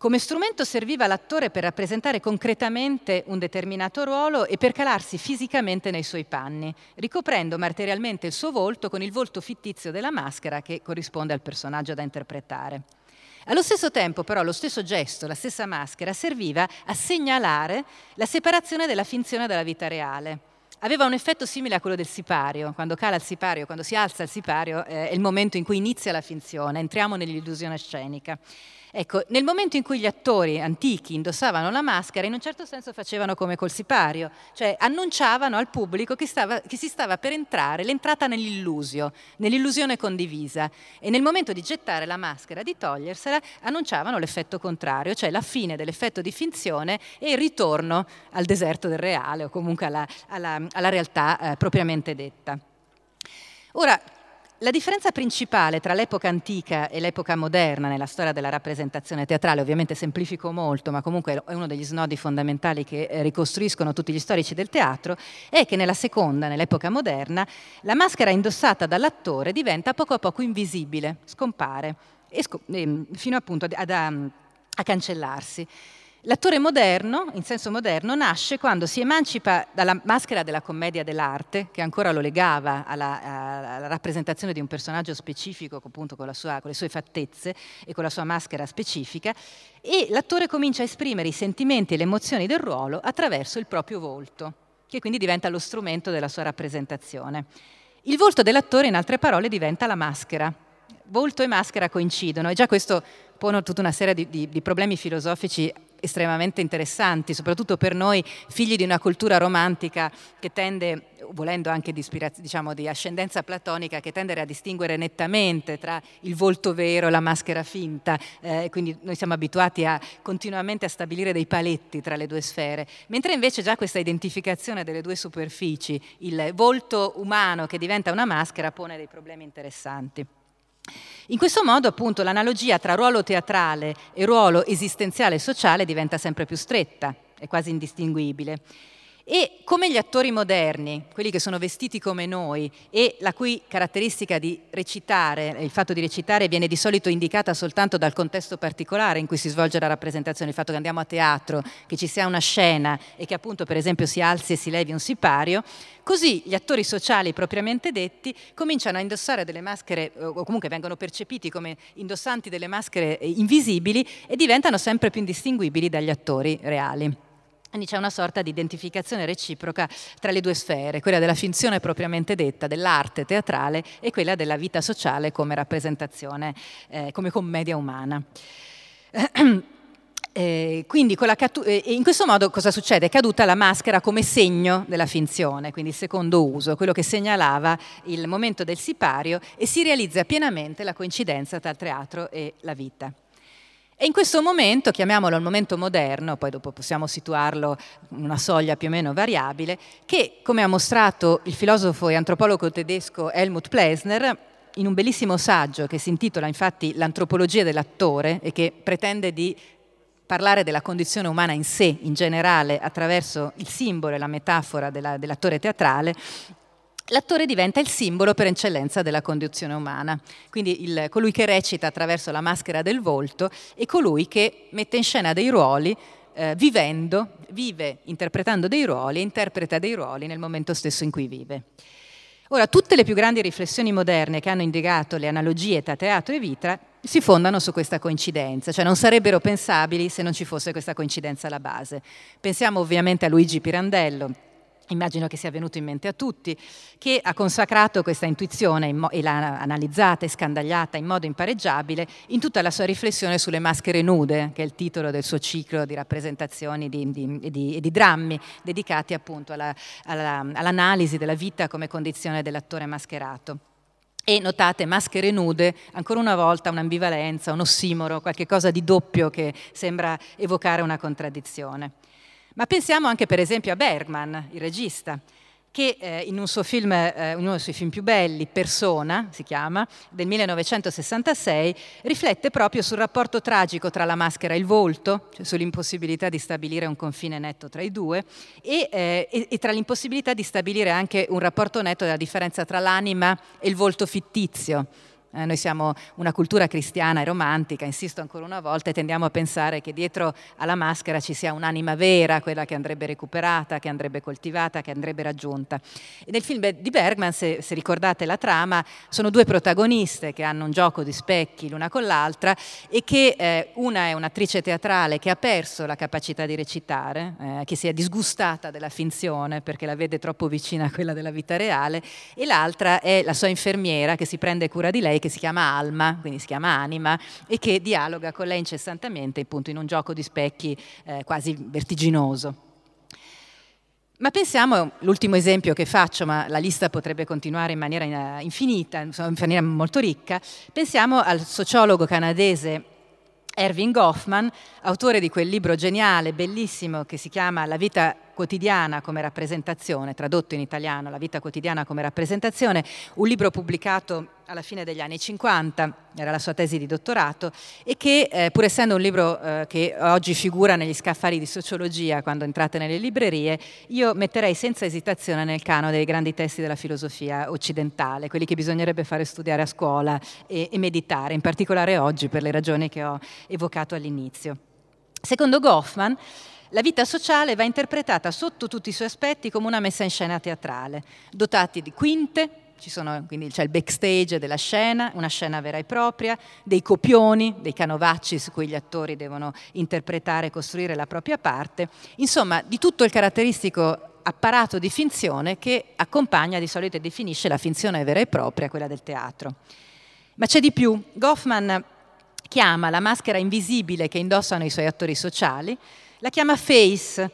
come strumento serviva l'attore per rappresentare concretamente un determinato ruolo e per calarsi fisicamente nei suoi panni, ricoprendo materialmente il suo volto con il volto fittizio della maschera che corrisponde al personaggio da interpretare. Allo stesso tempo, però, lo stesso gesto, la stessa maschera, serviva a segnalare la separazione della finzione dalla vita reale. Aveva un effetto simile a quello del sipario. Quando cala il sipario, quando si alza il sipario, eh, è il momento in cui inizia la finzione, entriamo nell'illusione scenica. Ecco, nel momento in cui gli attori antichi indossavano la maschera, in un certo senso facevano come col sipario, cioè annunciavano al pubblico che, stava, che si stava per entrare, l'entrata nell'illusio, nell'illusione condivisa. E nel momento di gettare la maschera, di togliersela, annunciavano l'effetto contrario, cioè la fine dell'effetto di finzione e il ritorno al deserto del reale o comunque alla, alla, alla realtà eh, propriamente detta. Ora, la differenza principale tra l'epoca antica e l'epoca moderna nella storia della rappresentazione teatrale, ovviamente semplifico molto, ma comunque è uno degli snodi fondamentali che eh, ricostruiscono tutti gli storici del teatro, è che nella seconda, nell'epoca moderna, la maschera indossata dall'attore diventa poco a poco invisibile, scompare, sc- ehm, fino appunto ad, a, a cancellarsi. L'attore moderno, in senso moderno, nasce quando si emancipa dalla maschera della commedia dell'arte, che ancora lo legava alla, alla rappresentazione di un personaggio specifico, appunto con, sua, con, le sue fattezze e con la sua maschera specifica, e l'attore comincia a esprimere i sentimenti e le emozioni del ruolo attraverso il proprio volto, che quindi diventa lo strumento della sua rappresentazione. Il volto dell'attore, in altre parole, diventa la maschera. Volto e maschera coincidono e già questo pone tutta una serie di, di, di problemi filosofici estremamente interessanti, soprattutto per noi figli di una cultura romantica che tende, volendo anche di, diciamo, di ascendenza platonica, che tende a distinguere nettamente tra il volto vero e la maschera finta, eh, quindi noi siamo abituati a continuamente a stabilire dei paletti tra le due sfere, mentre invece già questa identificazione delle due superfici, il volto umano che diventa una maschera, pone dei problemi interessanti. In questo modo, appunto, l'analogia tra ruolo teatrale e ruolo esistenziale e sociale diventa sempre più stretta, è quasi indistinguibile. E come gli attori moderni, quelli che sono vestiti come noi e la cui caratteristica di recitare, il fatto di recitare viene di solito indicata soltanto dal contesto particolare in cui si svolge la rappresentazione, il fatto che andiamo a teatro, che ci sia una scena e che appunto per esempio si alzi e si levi un sipario, così gli attori sociali propriamente detti cominciano a indossare delle maschere o comunque vengono percepiti come indossanti delle maschere invisibili e diventano sempre più indistinguibili dagli attori reali. Quindi c'è una sorta di identificazione reciproca tra le due sfere, quella della finzione propriamente detta, dell'arte teatrale e quella della vita sociale come rappresentazione, eh, come commedia umana. Eh, quindi catu- eh, in questo modo cosa succede? È caduta la maschera come segno della finzione, quindi il secondo uso, quello che segnalava il momento del sipario e si realizza pienamente la coincidenza tra il teatro e la vita. E in questo momento, chiamiamolo il momento moderno, poi dopo possiamo situarlo in una soglia più o meno variabile, che come ha mostrato il filosofo e antropologo tedesco Helmut Plesner, in un bellissimo saggio che si intitola infatti L'antropologia dell'attore e che pretende di parlare della condizione umana in sé, in generale, attraverso il simbolo e la metafora della, dell'attore teatrale, l'attore diventa il simbolo per eccellenza della condizione umana, quindi il, colui che recita attraverso la maschera del volto e colui che mette in scena dei ruoli eh, vivendo, vive interpretando dei ruoli e interpreta dei ruoli nel momento stesso in cui vive. Ora, tutte le più grandi riflessioni moderne che hanno indicato le analogie tra teatro e vita si fondano su questa coincidenza, cioè non sarebbero pensabili se non ci fosse questa coincidenza alla base. Pensiamo ovviamente a Luigi Pirandello, immagino che sia venuto in mente a tutti, che ha consacrato questa intuizione e l'ha analizzata e scandagliata in modo impareggiabile in tutta la sua riflessione sulle maschere nude, che è il titolo del suo ciclo di rappresentazioni di, di, e, di, e di drammi dedicati appunto alla, alla, all'analisi della vita come condizione dell'attore mascherato. E notate, maschere nude, ancora una volta un'ambivalenza, un ossimoro, qualcosa di doppio che sembra evocare una contraddizione. Ma pensiamo anche per esempio a Bergman, il regista, che eh, in, un film, eh, uno dei suoi film più belli, Persona, si chiama, del 1966, riflette proprio sul rapporto tragico tra la maschera e il volto, cioè sull'impossibilità di stabilire un confine netto tra i due, e, eh, e, e tra l'impossibilità di stabilire anche un rapporto netto della differenza tra l'anima e il volto fittizio eh, noi siamo una cultura cristiana e romantica, insisto ancora una volta, e tendiamo a pensare che dietro alla maschera ci sia un'anima vera, quella che andrebbe recuperata, che andrebbe coltivata, che andrebbe raggiunta. E nel film di Bergman, se, se ricordate la trama, sono due protagoniste che hanno un gioco di specchi l'una con l'altra e che eh, una è un'attrice teatrale che ha perso la capacità di recitare, eh, che si è disgustata della finzione perché la vede troppo vicina a quella della vita reale, e l'altra è la sua infermiera che si prende cura di lei che si chiama Alma, quindi si chiama Anima, e che dialoga con lei incessantemente appunto in un gioco di specchi eh, quasi vertiginoso. Ma pensiamo, l'ultimo esempio che faccio, ma la lista potrebbe continuare in maniera infinita, in maniera molto ricca, pensiamo al sociologo canadese Erving Goffman, autore di quel libro geniale, bellissimo, che si chiama La vita quotidiana come rappresentazione, tradotto in italiano, La vita quotidiana come rappresentazione, un libro pubblicato alla fine degli anni 50, era la sua tesi di dottorato, e che eh, pur essendo un libro eh, che oggi figura negli scaffali di sociologia quando entrate nelle librerie, io metterei senza esitazione nel cano dei grandi testi della filosofia occidentale, quelli che bisognerebbe fare studiare a scuola e, e meditare, in particolare oggi per le ragioni che ho evocato all'inizio. Secondo Goffman, la vita sociale va interpretata sotto tutti i suoi aspetti come una messa in scena teatrale, dotati di quinte, sono, quindi c'è il backstage della scena, una scena vera e propria, dei copioni, dei canovacci su cui gli attori devono interpretare e costruire la propria parte, insomma di tutto il caratteristico apparato di finzione che accompagna di solito e definisce la finzione vera e propria, quella del teatro. Ma c'è di più, Goffman chiama la maschera invisibile che indossano i suoi attori sociali, la chiama face,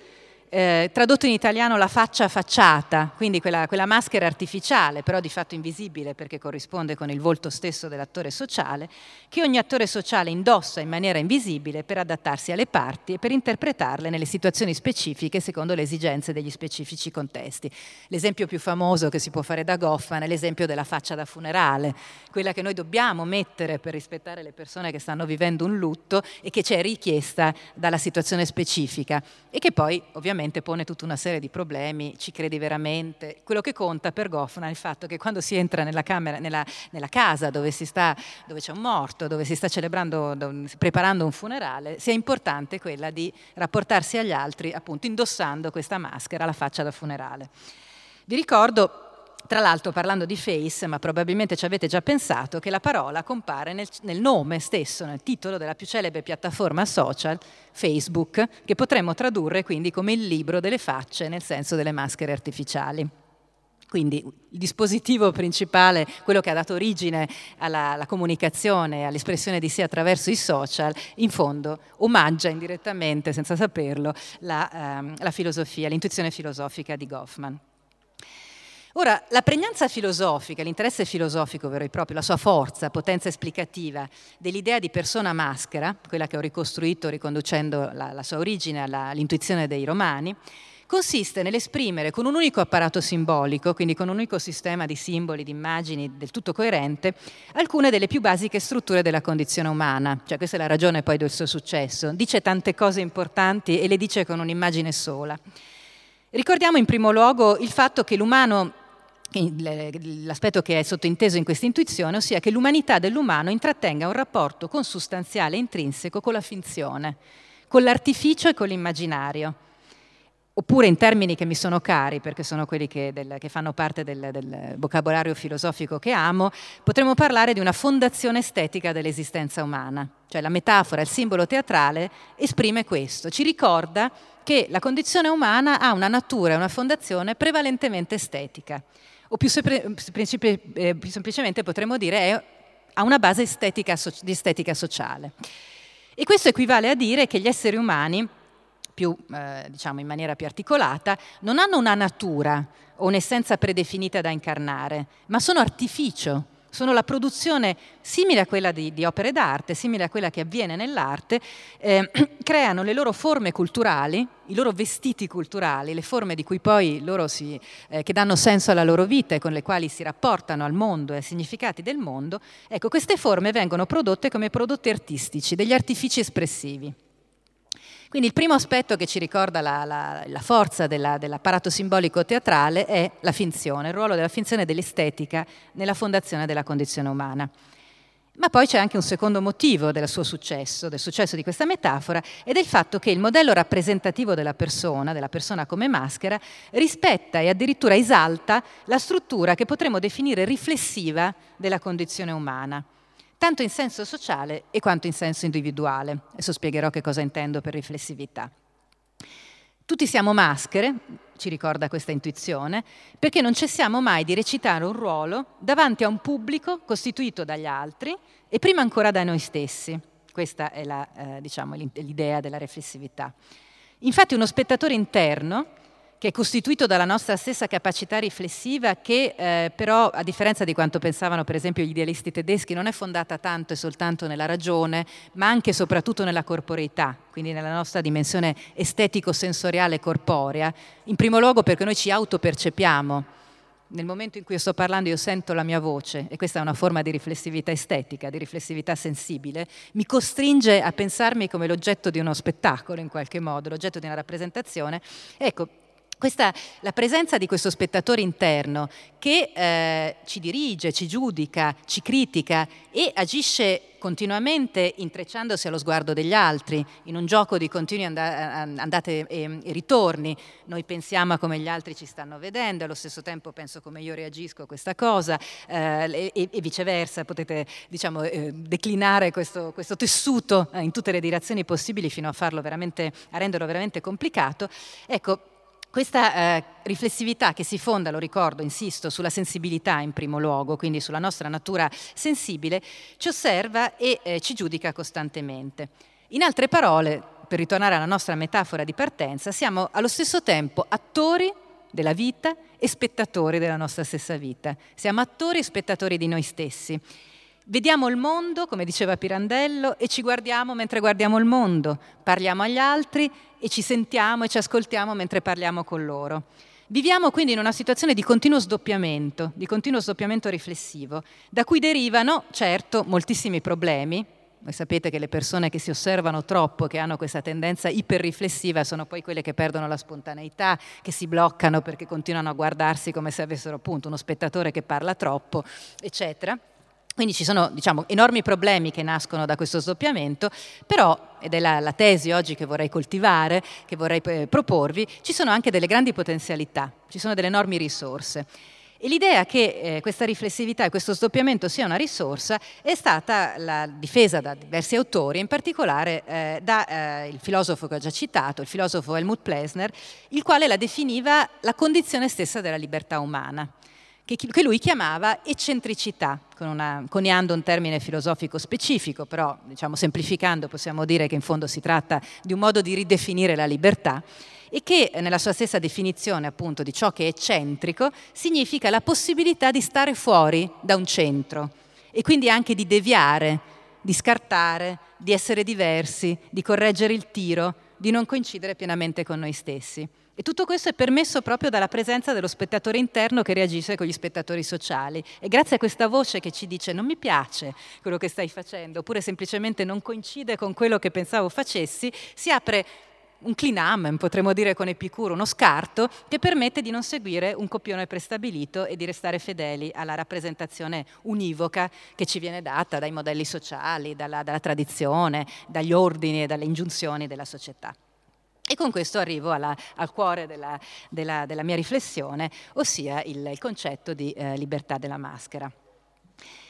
eh, tradotto in italiano la faccia facciata, quindi quella, quella, maschera artificiale, però di fatto invisibile perché corrisponde con il volto stesso dell'attore sociale, che ogni attore sociale indossa in maniera invisibile per adattarsi alle parti e per interpretarle nelle situazioni specifiche secondo le esigenze degli specifici contesti. L'esempio più famoso che si può fare da Goffman è l'esempio della faccia da funerale, quella che noi dobbiamo mettere per rispettare le persone che stanno vivendo un lutto e che ci è richiesta dalla situazione specifica e che poi ovviamente ovviamente pone tutta una serie di problemi, ci credi veramente? Quello che conta per Goffman è il fatto che quando si entra nella, camera, nella, nella casa dove, sta, dove, c'è un morto, dove si sta celebrando, preparando un funerale, sia importante quella di rapportarsi agli altri appunto indossando questa maschera, la faccia da funerale. Vi ricordo tra l'altro parlando di face, ma probabilmente ci avete già pensato, che la parola compare nel, nel, nome stesso, nel titolo della più celebre piattaforma social, Facebook, che potremmo tradurre quindi come il libro delle facce nel senso delle maschere artificiali. Quindi il dispositivo principale, quello che ha dato origine alla, alla comunicazione, all'espressione di sé attraverso i social, in fondo omaggia indirettamente, senza saperlo, la, ehm, la filosofia, l'intuizione filosofica di Goffman. Ora, la pregnanza filosofica, l'interesse filosofico vero e proprio, la sua forza, potenza esplicativa dell'idea di persona maschera, quella che ho ricostruito riconducendo la, la sua origine all'intuizione dei romani, consiste nell'esprimere con un unico apparato simbolico, quindi con un unico sistema di simboli, di immagini del tutto coerente, alcune delle più basiche strutture della condizione umana. Cioè, questa è la ragione poi del suo successo. Dice tante cose importanti e le dice con un'immagine sola. Ricordiamo in primo luogo il fatto che l'umano l'aspetto che è sottointeso in questa intuizione, ossia che l'umanità dell'umano intrattenga un rapporto consustanziale e intrinseco con la finzione, con l'artificio e con l'immaginario. Oppure in termini che mi sono cari, perché sono quelli che, del, che fanno parte del, del, vocabolario filosofico che amo, potremmo parlare di una fondazione estetica dell'esistenza umana. Cioè la metafora, il simbolo teatrale esprime questo, ci ricorda che la condizione umana ha una natura e una fondazione prevalentemente estetica o più, eh, più semplicemente potremmo dire è, ha una base estetica, di estetica sociale. E questo equivale a dire che gli esseri umani, più, eh, diciamo in maniera più articolata, non hanno una natura o un'essenza predefinita da incarnare, ma sono artificio sono la produzione simile a quella di, di opere d'arte, simile a quella che avviene nell'arte, eh, creano le loro forme culturali, i loro vestiti culturali, le forme di cui poi loro si, eh, che danno senso alla loro vita e con le quali si rapportano al mondo e ai significati del mondo, ecco, queste forme vengono prodotte come prodotti artistici, degli artifici espressivi. Quindi il primo aspetto che ci ricorda la, la, la forza della, dell'apparato simbolico teatrale è la finzione, il ruolo della finzione e dell'estetica nella fondazione della condizione umana. Ma poi c'è anche un secondo motivo del suo successo, del successo di questa metafora, ed è il fatto che il modello rappresentativo della persona, della persona come maschera, rispetta e addirittura esalta la struttura che potremmo definire riflessiva della condizione umana tanto in senso sociale e quanto in senso individuale. Adesso spiegherò che cosa intendo per riflessività. Tutti siamo maschere, ci ricorda questa intuizione, perché non cessiamo mai di recitare un ruolo davanti a un pubblico costituito dagli altri e prima ancora da noi stessi. Questa è la, eh, diciamo, l'idea della riflessività. Infatti uno spettatore interno che è costituito dalla nostra stessa capacità riflessiva che eh, però a differenza di quanto pensavano per esempio gli idealisti tedeschi non è fondata tanto e soltanto nella ragione ma anche e soprattutto nella corporeità, quindi nella nostra dimensione estetico-sensoriale corporea, in primo luogo perché noi ci autopercepiamo. Nel momento in cui io sto parlando io sento la mia voce e questa è una forma di riflessività estetica, di riflessività sensibile, mi costringe a pensarmi come l'oggetto di uno spettacolo in qualche modo, l'oggetto di una rappresentazione. Ecco, questa, la presenza di questo spettatore interno che eh, ci dirige, ci giudica, ci critica e agisce continuamente intrecciandosi allo sguardo degli altri, in un gioco di continui and- andate e, e, ritorni. Noi pensiamo a come gli altri ci stanno vedendo, allo stesso tempo penso come io reagisco a questa cosa eh, e, e, viceversa. Potete diciamo, eh, declinare questo, questo tessuto in tutte le direzioni possibili fino a, farlo a renderlo veramente complicato. Ecco, questa eh, riflessività che si fonda, lo ricordo, insisto, sulla sensibilità in primo luogo, quindi sulla nostra natura sensibile, ci osserva e eh, ci giudica costantemente. In altre parole, per ritornare alla nostra metafora di partenza, siamo allo stesso tempo attori della vita e spettatori della nostra stessa vita. Siamo attori e spettatori di noi stessi. Vediamo il mondo, come diceva Pirandello, e ci guardiamo mentre guardiamo il mondo, parliamo agli altri e ci sentiamo e ci ascoltiamo mentre parliamo con loro. Viviamo quindi in una situazione di continuo sdoppiamento, di continuo sdoppiamento riflessivo, da cui derivano, certo, moltissimi problemi. Voi sapete che le persone che si osservano troppo, che hanno questa tendenza iperriflessiva, sono poi quelle che perdono la spontaneità, che si bloccano perché continuano a guardarsi come se avessero appunto uno spettatore che parla troppo, eccetera. Quindi ci sono diciamo, enormi problemi che nascono da questo sdoppiamento, però, ed è la, la tesi oggi che vorrei coltivare, che vorrei eh, proporvi, ci sono anche delle grandi potenzialità, ci sono delle enormi risorse. E l'idea che eh, questa riflessività e questo sdoppiamento sia una risorsa è stata difesa da diversi autori, in particolare eh, dal eh, filosofo che ho già citato, il filosofo Helmut Plesner, il quale la definiva la condizione stessa della libertà umana che, che lui chiamava eccentricità, con una, coniando un termine filosofico specifico, però diciamo, semplificando possiamo dire che in fondo si tratta di un modo di ridefinire la libertà e che nella sua stessa definizione appunto di ciò che è eccentrico significa la possibilità di stare fuori da un centro e quindi anche di deviare, di scartare, di essere diversi, di correggere il tiro, di non coincidere pienamente con noi stessi. E tutto questo è permesso proprio dalla presenza dello spettatore interno che reagisce con gli spettatori sociali. E grazie a questa voce che ci dice non mi piace quello che stai facendo, oppure semplicemente non coincide con quello che pensavo facessi, si apre un clinamen, potremmo dire con Epicuro, uno scarto che permette di non seguire un copione prestabilito e di restare fedeli alla rappresentazione univoca che ci viene data dai modelli sociali, dalla, dalla tradizione, dagli ordini e dalle ingiunzioni della società. E con questo arrivo alla, al cuore della, della, della, mia riflessione, ossia il, il concetto di eh, libertà della maschera.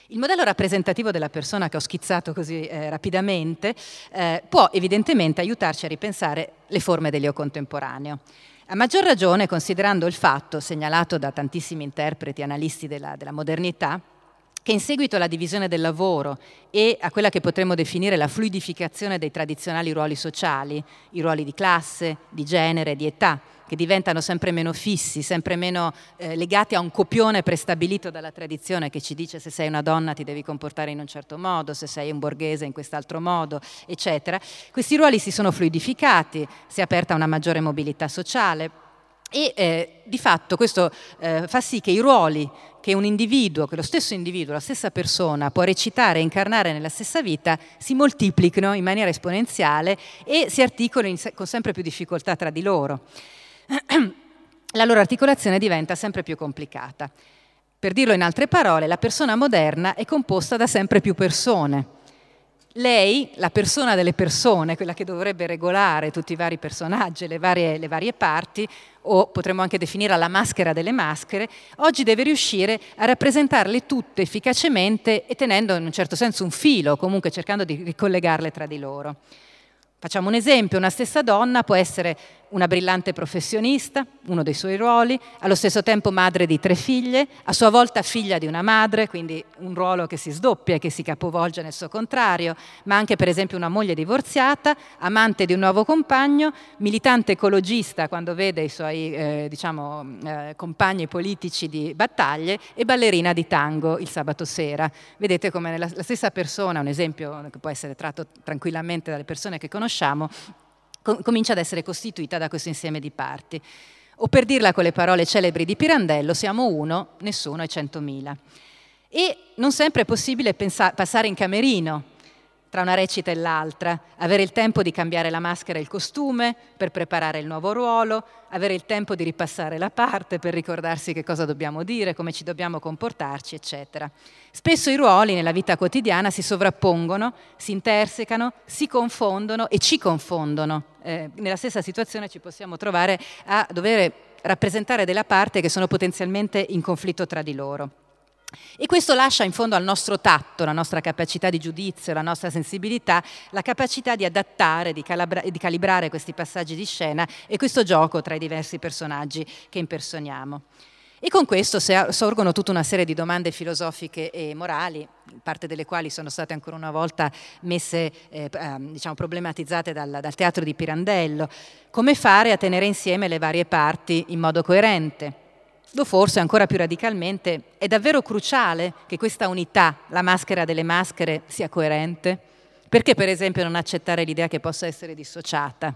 Il modello rappresentativo della persona che ho schizzato così eh, rapidamente eh, può evidentemente aiutarci a ripensare le forme dell'io contemporaneo. A maggior ragione considerando il fatto, segnalato da tantissimi interpreti e analisti della, della modernità, che in seguito alla divisione del lavoro e a quella che potremmo definire la fluidificazione dei tradizionali ruoli sociali, i ruoli di classe, di genere, di età, che diventano sempre meno fissi, sempre meno eh, legati a un copione prestabilito dalla tradizione che ci dice se sei una donna ti devi comportare in un certo modo, se sei un borghese in quest'altro modo, eccetera. Questi ruoli si sono fluidificati, si è aperta una maggiore mobilità sociale, e eh, di fatto questo eh, fa sì che i ruoli che un individuo, che lo stesso individuo, la stessa persona può recitare e incarnare nella stessa vita si moltiplichino in maniera esponenziale e si articolino se- con sempre più difficoltà tra di loro. la loro articolazione diventa sempre più complicata. Per dirlo in altre parole, la persona moderna è composta da sempre più persone lei, la persona delle persone, quella che dovrebbe regolare tutti i vari personaggi, le varie, le varie parti, o potremmo anche definire la maschera delle maschere, oggi deve riuscire a rappresentarle tutte efficacemente e tenendo in un certo senso un filo, comunque cercando di ricollegarle tra di loro. Facciamo un esempio, una stessa donna può essere una brillante professionista, uno dei suoi ruoli, allo stesso tempo madre di tre figlie, a sua volta figlia di una madre, quindi un ruolo che si sdoppia e che si capovolge nel suo contrario, ma anche per esempio una moglie divorziata, amante di un nuovo compagno, militante ecologista quando vede i suoi eh, diciamo, eh, compagni politici di battaglie e ballerina di tango il sabato sera. Vedete come la stessa persona, un esempio che può essere tratto tranquillamente dalle persone che conosciamo, comincia ad essere costituita da questo insieme di parti. O per dirla con le parole celebri di Pirandello, siamo uno, nessuno e centomila. E non sempre è possibile pensare, passare in camerino, tra una recita e l'altra, avere il tempo di cambiare la maschera e il costume per preparare il nuovo ruolo, avere il tempo di ripassare la parte per ricordarsi che cosa dobbiamo dire, come ci dobbiamo comportarci, eccetera. Spesso i ruoli nella vita quotidiana si sovrappongono, si intersecano, si confondono e ci confondono. Eh, nella stessa situazione ci possiamo trovare a dover rappresentare delle parti che sono potenzialmente in conflitto tra di loro. E questo lascia in fondo al nostro tatto, la nostra capacità di giudizio, la nostra sensibilità, la capacità di adattare, di, calabra- di calibrare questi passaggi di scena e questo gioco tra i diversi personaggi che impersoniamo. E con questo sorgono tutta una serie di domande filosofiche e morali, parte delle quali sono state ancora una volta messe, eh, ehm, diciamo, problematizzate dal, dal teatro di Pirandello. Come fare a tenere insieme le varie parti in modo coerente? O forse ancora più radicalmente, è davvero cruciale che questa unità, la maschera delle maschere, sia coerente? Perché per esempio non accettare l'idea che possa essere dissociata?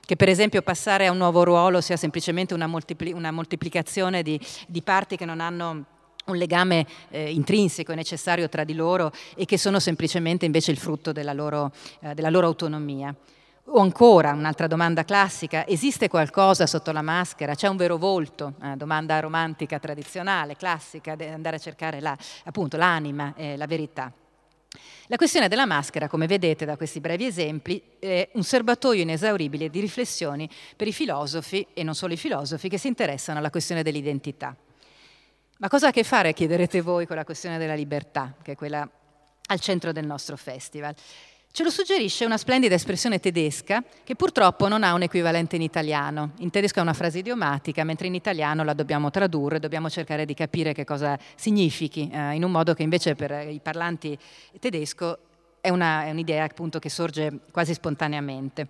Che per esempio passare a un nuovo ruolo sia semplicemente una, moltipli- una moltiplicazione di, di, parti che non hanno un legame eh, intrinseco e necessario tra di loro e che sono semplicemente invece il frutto della loro, eh, della loro autonomia. O ancora, un'altra domanda classica, esiste qualcosa sotto la maschera? C'è un vero volto? Una domanda romantica, tradizionale, classica, andare a cercare la, appunto l'anima, eh, la verità. La questione della maschera, come vedete da questi brevi esempi, è un serbatoio inesauribile di riflessioni per i filosofi, e non solo i filosofi, che si interessano alla questione dell'identità. Ma cosa ha a che fare, chiederete voi, con la questione della libertà, che è quella al centro del nostro festival? Ce lo suggerisce una splendida espressione tedesca che purtroppo non ha un equivalente in italiano. In tedesco è una frase idiomatica, mentre in italiano la dobbiamo tradurre, dobbiamo cercare di capire che cosa significhi, eh, in un modo che invece per i parlanti tedesco è, una, è un'idea appunto che sorge quasi spontaneamente.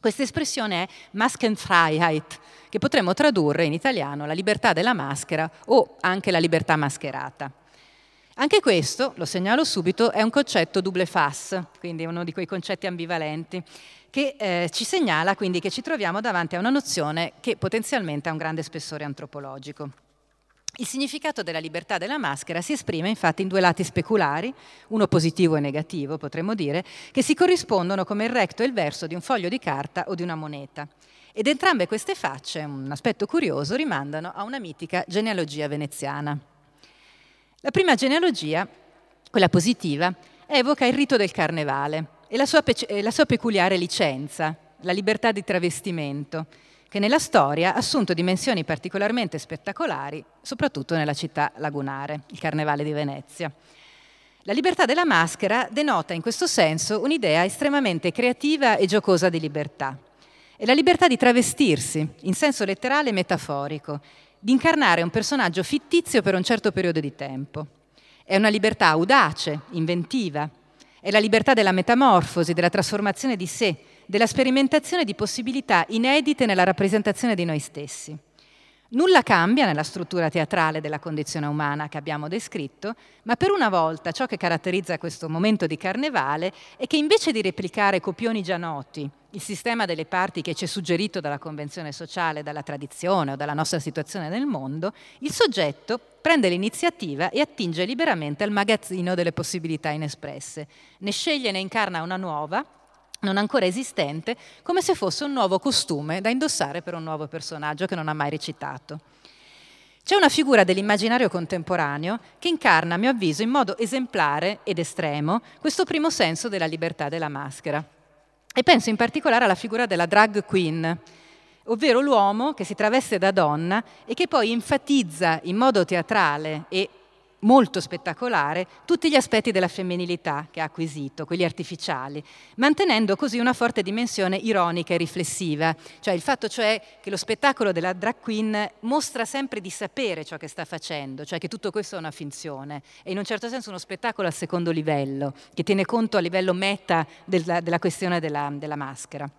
Questa espressione è Maskenfreiheit, che potremmo tradurre in italiano la libertà della maschera o anche la libertà mascherata. Anche questo, lo segnalo subito, è un concetto double face, quindi uno di quei concetti ambivalenti, che eh, ci segnala quindi che ci troviamo davanti a una nozione che potenzialmente ha un grande spessore antropologico. Il significato della libertà della maschera si esprime infatti in due lati speculari, uno positivo e negativo, potremmo dire, che si corrispondono come il recto e il verso di un foglio di carta o di una moneta. Ed entrambe queste facce, un aspetto curioso, rimandano a una mitica genealogia veneziana. La prima genealogia, quella positiva, evoca il rito del carnevale e la sua, pe- la sua peculiare licenza, la libertà di travestimento, che nella storia ha assunto dimensioni particolarmente spettacolari, soprattutto nella città lagunare, il Carnevale di Venezia. La libertà della maschera denota in questo senso un'idea estremamente creativa e giocosa di libertà. È la libertà di travestirsi, in senso letterale e metaforico, di incarnare un personaggio fittizio per un certo periodo di tempo. È una libertà audace, inventiva, è la libertà della metamorfosi, della trasformazione di sé, della sperimentazione di possibilità inedite nella rappresentazione di noi stessi. Nulla cambia nella struttura teatrale della condizione umana che abbiamo descritto, ma per una volta ciò che caratterizza questo momento di carnevale è che invece di replicare copioni già noti, il sistema delle parti che ci è suggerito dalla convenzione sociale, dalla tradizione o dalla nostra situazione nel mondo, il soggetto prende l'iniziativa e attinge liberamente al magazzino delle possibilità inespresse. Ne sceglie e ne incarna una nuova, non ancora esistente, come se fosse un nuovo costume da indossare per un nuovo personaggio che non ha mai recitato. C'è una figura dell'immaginario contemporaneo che incarna, a mio avviso, in modo esemplare ed estremo questo primo senso della libertà della maschera. E penso in particolare alla figura della drag queen, ovvero l'uomo che si traveste da donna e che poi enfatizza in modo teatrale e molto spettacolare tutti gli aspetti della femminilità che ha acquisito, quelli artificiali, mantenendo così una forte dimensione ironica e riflessiva, cioè il fatto cioè che lo spettacolo della drag queen mostra sempre di sapere ciò che sta facendo, cioè che tutto questo è una finzione, è in un certo senso uno spettacolo a secondo livello, che tiene conto a livello meta della, della questione della, della maschera.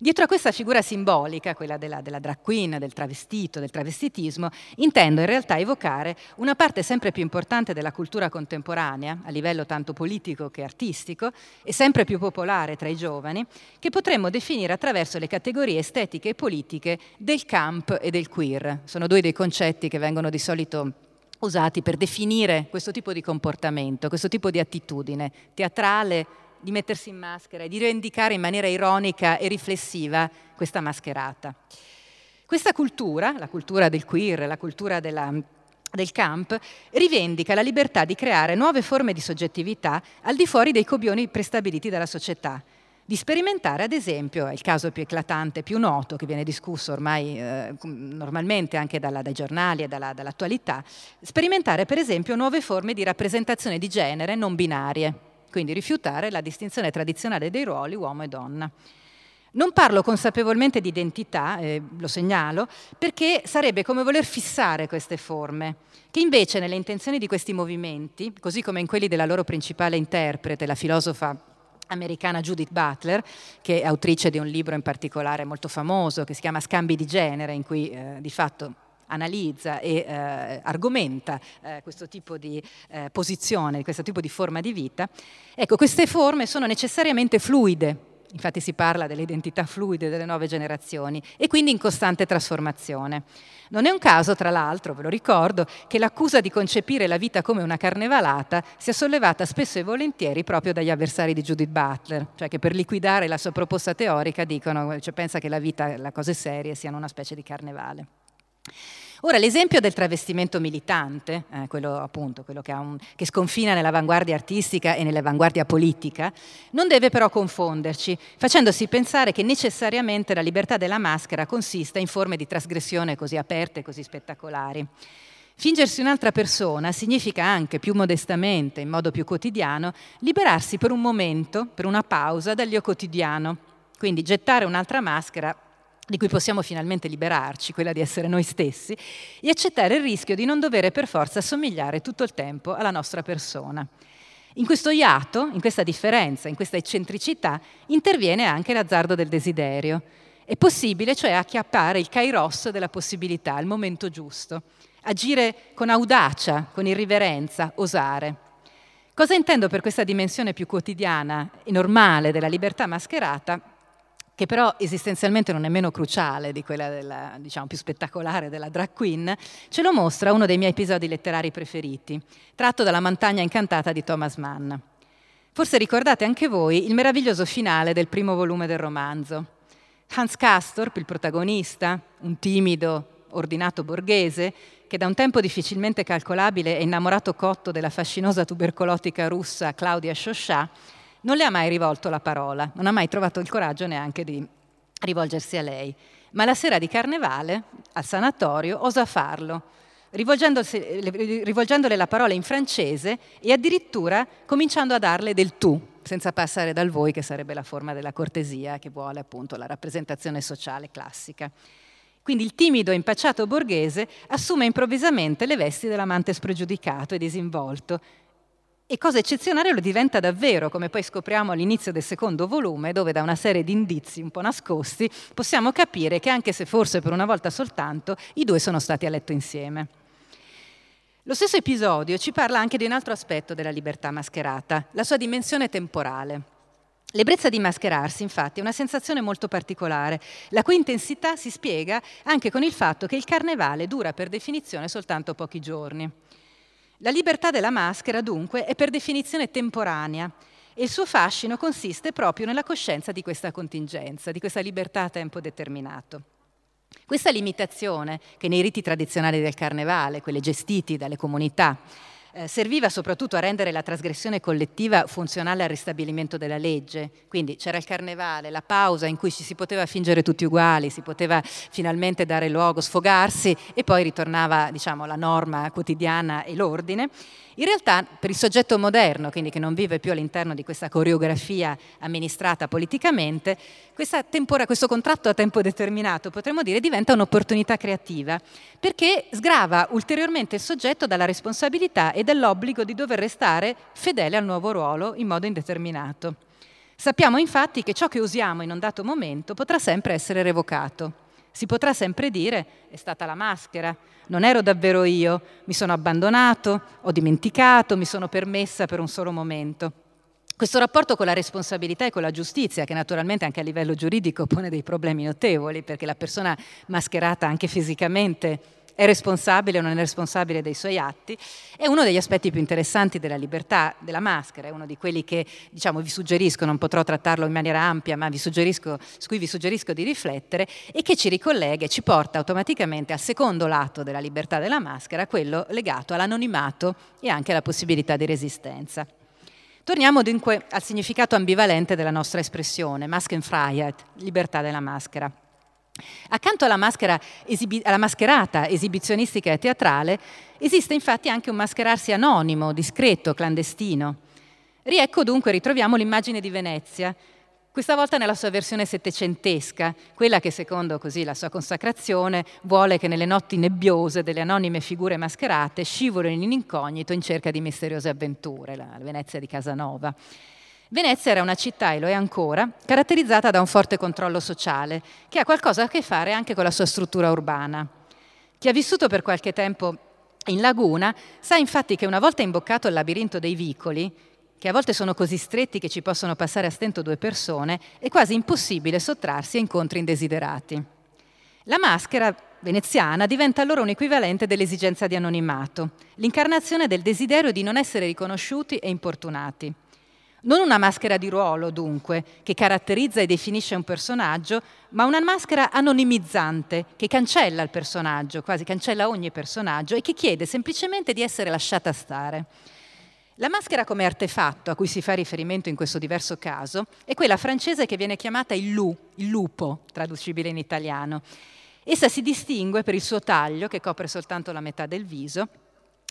Dietro a questa figura simbolica, quella della, della, drag queen, del travestito, del travestitismo, intendo in realtà evocare una parte sempre più importante della cultura contemporanea, a livello tanto politico che artistico, e sempre più popolare tra i giovani, che potremmo definire attraverso le categorie estetiche e politiche del camp e del queer. Sono due dei concetti che vengono di solito usati per definire questo tipo di comportamento, questo tipo di attitudine teatrale di mettersi in maschera e di rivendicare in maniera ironica e riflessiva questa mascherata. Questa cultura, la cultura del queer, la cultura della, del camp, rivendica la libertà di creare nuove forme di soggettività al di fuori dei copioni prestabiliti dalla società, di sperimentare, ad esempio, è il caso più eclatante, più noto, che viene discusso ormai eh, normalmente anche dalla, dai giornali e dalla, dall'attualità, sperimentare per esempio nuove forme di rappresentazione di genere non binarie, quindi rifiutare la distinzione tradizionale dei ruoli uomo e donna. Non parlo consapevolmente di identità, eh, lo segnalo, perché sarebbe come voler fissare queste forme, che invece nelle intenzioni di questi movimenti, così come in quelli della loro principale interprete, la filosofa americana Judith Butler, che è autrice di un libro in particolare molto famoso che si chiama Scambi di genere, in cui eh, di fatto analizza e eh, argomenta eh, questo tipo di eh, posizione, questo tipo di forma di vita, ecco, queste forme sono necessariamente fluide, infatti si parla delle identità fluide delle nuove generazioni e quindi in costante trasformazione. Non è un caso, tra l'altro, ve lo ricordo, che l'accusa di concepire la vita come una carnevalata sia sollevata spesso e volentieri proprio dagli avversari di Judith Butler, cioè che per liquidare la sua proposta teorica dicono, cioè pensa che la vita, le cose serie siano una specie di carnevale. Ora, l'esempio del travestimento militante, eh, quello appunto, quello che, un, che, sconfina nell'avanguardia artistica e nell'avanguardia politica, non deve però confonderci, facendosi pensare che necessariamente la libertà della maschera consista in forme di trasgressione così aperte così spettacolari. Fingersi un'altra persona significa anche, più modestamente, in modo più quotidiano, liberarsi per un momento, per una pausa, dall'io quotidiano. Quindi gettare un'altra maschera di cui possiamo finalmente liberarci, quella di essere noi stessi, e accettare il rischio di non dover per forza assomigliare tutto il tempo alla nostra persona. In questo iato, in questa differenza, in questa eccentricità, interviene anche l'azzardo del desiderio. È possibile, cioè, acchiappare il kairos della possibilità, il momento giusto, agire con audacia, con irriverenza, osare. Cosa intendo per questa dimensione più quotidiana e normale della libertà mascherata? Che però esistenzialmente non è meno cruciale di quella della, diciamo, più spettacolare della drag queen, ce lo mostra uno dei miei episodi letterari preferiti, tratto dalla Montagna incantata di Thomas Mann. Forse ricordate anche voi il meraviglioso finale del primo volume del romanzo. Hans Castorp, il protagonista, un timido, ordinato borghese, che da un tempo difficilmente calcolabile è innamorato cotto della fascinosa tubercolotica russa Claudia Shosha, non le ha mai rivolto la parola, non ha mai trovato il coraggio neanche di rivolgersi a lei. Ma la sera di carnevale, al sanatorio, osa farlo, rivolgendole la parola in francese e addirittura cominciando a darle del tu, senza passare dal voi, che sarebbe la forma della cortesia che vuole appunto la rappresentazione sociale classica. Quindi il timido e impacciato borghese assume improvvisamente le vesti dell'amante spregiudicato e disinvolto e cosa eccezionale lo diventa davvero, come poi scopriamo all'inizio del secondo volume, dove da una serie di indizi un po' nascosti possiamo capire che anche se forse per una volta soltanto, i due sono stati a letto insieme. Lo stesso episodio ci parla anche di un altro aspetto della libertà mascherata, la sua dimensione temporale. L'ebbrezza di mascherarsi, infatti, è una sensazione molto particolare, la cui intensità si spiega anche con il fatto che il carnevale dura per definizione soltanto pochi giorni. La libertà della maschera, dunque, è per definizione temporanea e il suo fascino consiste proprio nella coscienza di questa contingenza, di questa libertà a tempo determinato. Questa limitazione, che nei riti tradizionali del carnevale, quelli gestiti dalle comunità, eh, serviva soprattutto a rendere la trasgressione collettiva funzionale al ristabilimento della legge. Quindi c'era il carnevale, la pausa in cui ci si poteva fingere tutti uguali, si poteva finalmente dare luogo, sfogarsi e poi ritornava diciamo, la norma quotidiana e l'ordine. In realtà per il soggetto moderno, quindi che non vive più all'interno di questa coreografia amministrata politicamente, tempora, questo contratto a tempo determinato, potremmo dire, diventa un'opportunità creativa, perché sgrava ulteriormente il soggetto dalla responsabilità e dall'obbligo di dover restare fedele al nuovo ruolo in modo indeterminato. Sappiamo infatti che ciò che usiamo in un dato momento potrà sempre essere revocato. Si potrà sempre dire è stata la maschera, non ero davvero io, mi sono abbandonato, ho dimenticato, mi sono permessa per un solo momento. Questo rapporto con la responsabilità e con la giustizia, che naturalmente anche a livello giuridico pone dei problemi notevoli, perché la persona mascherata anche fisicamente è responsabile o non è responsabile dei suoi atti, è uno degli aspetti più interessanti della libertà della maschera, è uno di quelli che diciamo, vi suggerisco, non potrò trattarlo in maniera ampia, ma su cui vi suggerisco di riflettere e che ci ricollega e ci porta automaticamente al secondo lato della libertà della maschera, quello legato all'anonimato e anche alla possibilità di resistenza. Torniamo dunque al significato ambivalente della nostra espressione, Maskenfreiheit, libertà della maschera. Accanto alla, esibi- alla, mascherata esibizionistica e teatrale esiste infatti anche un mascherarsi anonimo, discreto, clandestino. Riecco dunque ritroviamo l'immagine di Venezia, questa volta nella sua versione settecentesca, quella che secondo così la sua consacrazione vuole che nelle notti nebbiose delle anonime figure mascherate scivolino in incognito in cerca di misteriose avventure, la Venezia di Casanova. Venezia era una città, e lo è ancora, caratterizzata da un forte controllo sociale, che ha qualcosa a che fare anche con la sua struttura urbana. Chi ha vissuto per qualche tempo in laguna sa infatti che una volta imboccato il labirinto dei vicoli, che a volte sono così stretti che ci possono passare a stento due persone, è quasi impossibile sottrarsi a incontri indesiderati. La maschera veneziana diventa allora un equivalente dell'esigenza di anonimato, l'incarnazione del desiderio di non essere riconosciuti e importunati. Non una maschera di ruolo, dunque, che caratterizza e definisce un personaggio, ma una maschera anonimizzante che cancella il personaggio, quasi cancella ogni personaggio e che chiede semplicemente di essere lasciata stare. La maschera come artefatto a cui si fa riferimento in questo diverso caso è quella francese che viene chiamata il lu, il lupo, traducibile in italiano. Essa si distingue per il suo taglio, che copre soltanto la metà del viso,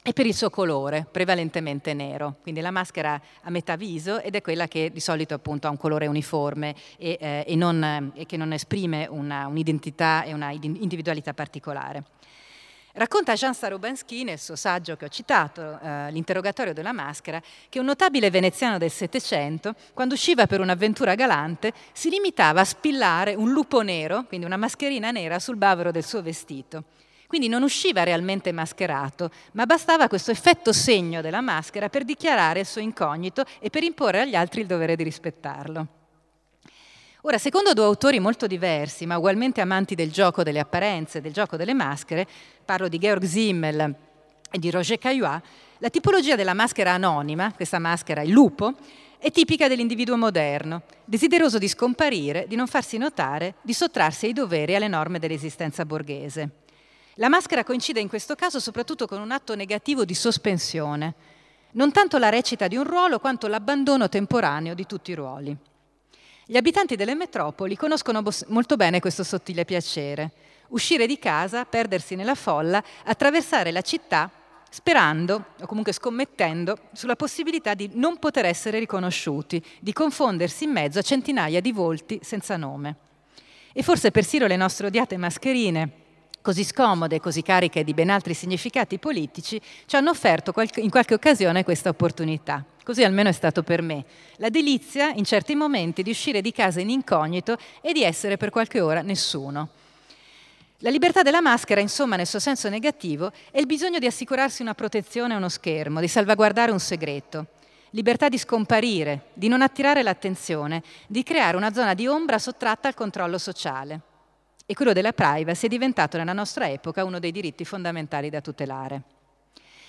e per il suo colore, prevalentemente nero. Quindi la maschera a metà viso ed è quella che di solito appunto ha un colore uniforme e, eh, e, non, e che non esprime una, un'identità e una individualità particolare. Racconta Jean Starobansky nel suo saggio che ho citato, eh, L'interrogatorio della maschera, che un notabile veneziano del Settecento, quando usciva per un'avventura galante, si limitava a spillare un lupo nero, quindi una mascherina nera, sul bavero del suo vestito. Quindi non usciva realmente mascherato, ma bastava questo effetto segno della maschera per dichiarare il suo incognito e per imporre agli altri il dovere di rispettarlo. Ora, secondo due autori molto diversi, ma ugualmente amanti del gioco delle apparenze, del gioco delle maschere, parlo di Georg Simmel e di Roger Caillois, la tipologia della maschera anonima, questa maschera il lupo, è tipica dell'individuo moderno, desideroso di scomparire, di non farsi notare, di sottrarsi ai doveri e alle norme dell'esistenza borghese. La maschera coincide in questo caso soprattutto con un atto negativo di sospensione, non tanto la recita di un ruolo quanto l'abbandono temporaneo di tutti i ruoli. Gli abitanti delle metropoli conoscono molto bene questo sottile piacere, uscire di casa, perdersi nella folla, attraversare la città sperando o comunque scommettendo sulla possibilità di non poter essere riconosciuti, di confondersi in mezzo a centinaia di volti senza nome. E forse persino le nostre odiate mascherine, così scomode così cariche di ben altri significati politici, ci hanno offerto in qualche occasione questa opportunità. Così almeno è stato per me. La delizia, in certi momenti, di uscire di casa in incognito e di essere per qualche ora nessuno. La libertà della maschera, insomma, nel suo senso negativo, è il bisogno di assicurarsi una protezione a uno schermo, di salvaguardare un segreto. Libertà di scomparire, di non attirare l'attenzione, di creare una zona di ombra sottratta al controllo sociale e quello della privacy è diventato nella nostra epoca uno dei diritti fondamentali da tutelare.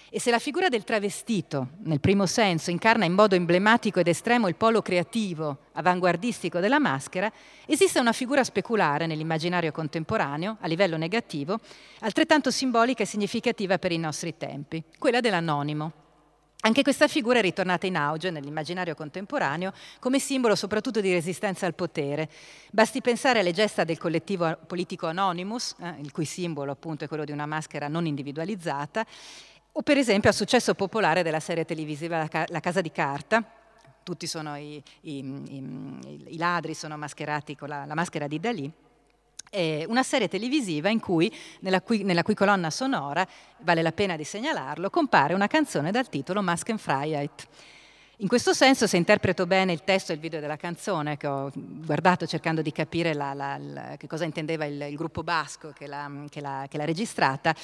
E se la figura del travestito, nel primo senso, incarna in modo emblematico ed estremo il polo creativo, avanguardistico della maschera, esiste una figura speculare nell'immaginario contemporaneo, a livello negativo, altrettanto simbolica e significativa per i nostri tempi, quella dell'anonimo, anche questa figura è ritornata in auge nell'immaginario contemporaneo come simbolo soprattutto di resistenza al potere. Basti pensare alle gesta del collettivo politico Anonymous, eh, il cui simbolo appunto è quello di una maschera non individualizzata, o per esempio al successo popolare della serie televisiva La Casa di Carta, tutti i, i, i, i, ladri sono mascherati con la, la maschera di Dalì, è una serie televisiva in cui, nella, cui, nella cui colonna sonora, vale la pena di segnalarlo, compare una canzone dal titolo Maskenfreiheit. In questo senso, se interpreto bene il testo e il video della canzone, che ho guardato cercando di capire la, la, la, che cosa intendeva il, il gruppo basco che l'ha, che, l'ha, che l'ha, registrata,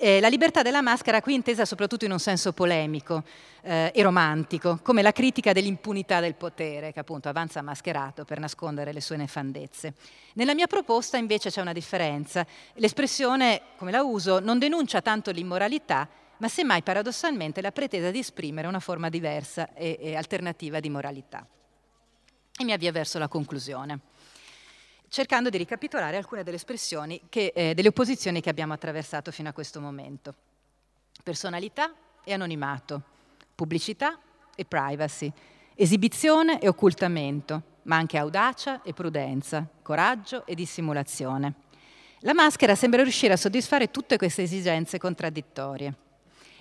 Eh, la libertà della maschera qui intesa soprattutto in un senso polemico eh, e romantico, come la critica dell'impunità del potere, che appunto avanza mascherato per nascondere le sue nefandezze. Nella mia proposta invece c'è una differenza. L'espressione, come la uso, non denuncia tanto l'immoralità, ma semmai paradossalmente la pretesa di esprimere una forma diversa e, e alternativa di moralità. E mi avvio verso la conclusione cercando di ricapitolare alcune delle espressioni, che, eh, delle opposizioni che abbiamo attraversato fino a questo momento. Personalità e anonimato, pubblicità e privacy, esibizione e occultamento, ma anche audacia e prudenza, coraggio e dissimulazione. La maschera sembra riuscire a soddisfare tutte queste esigenze contraddittorie.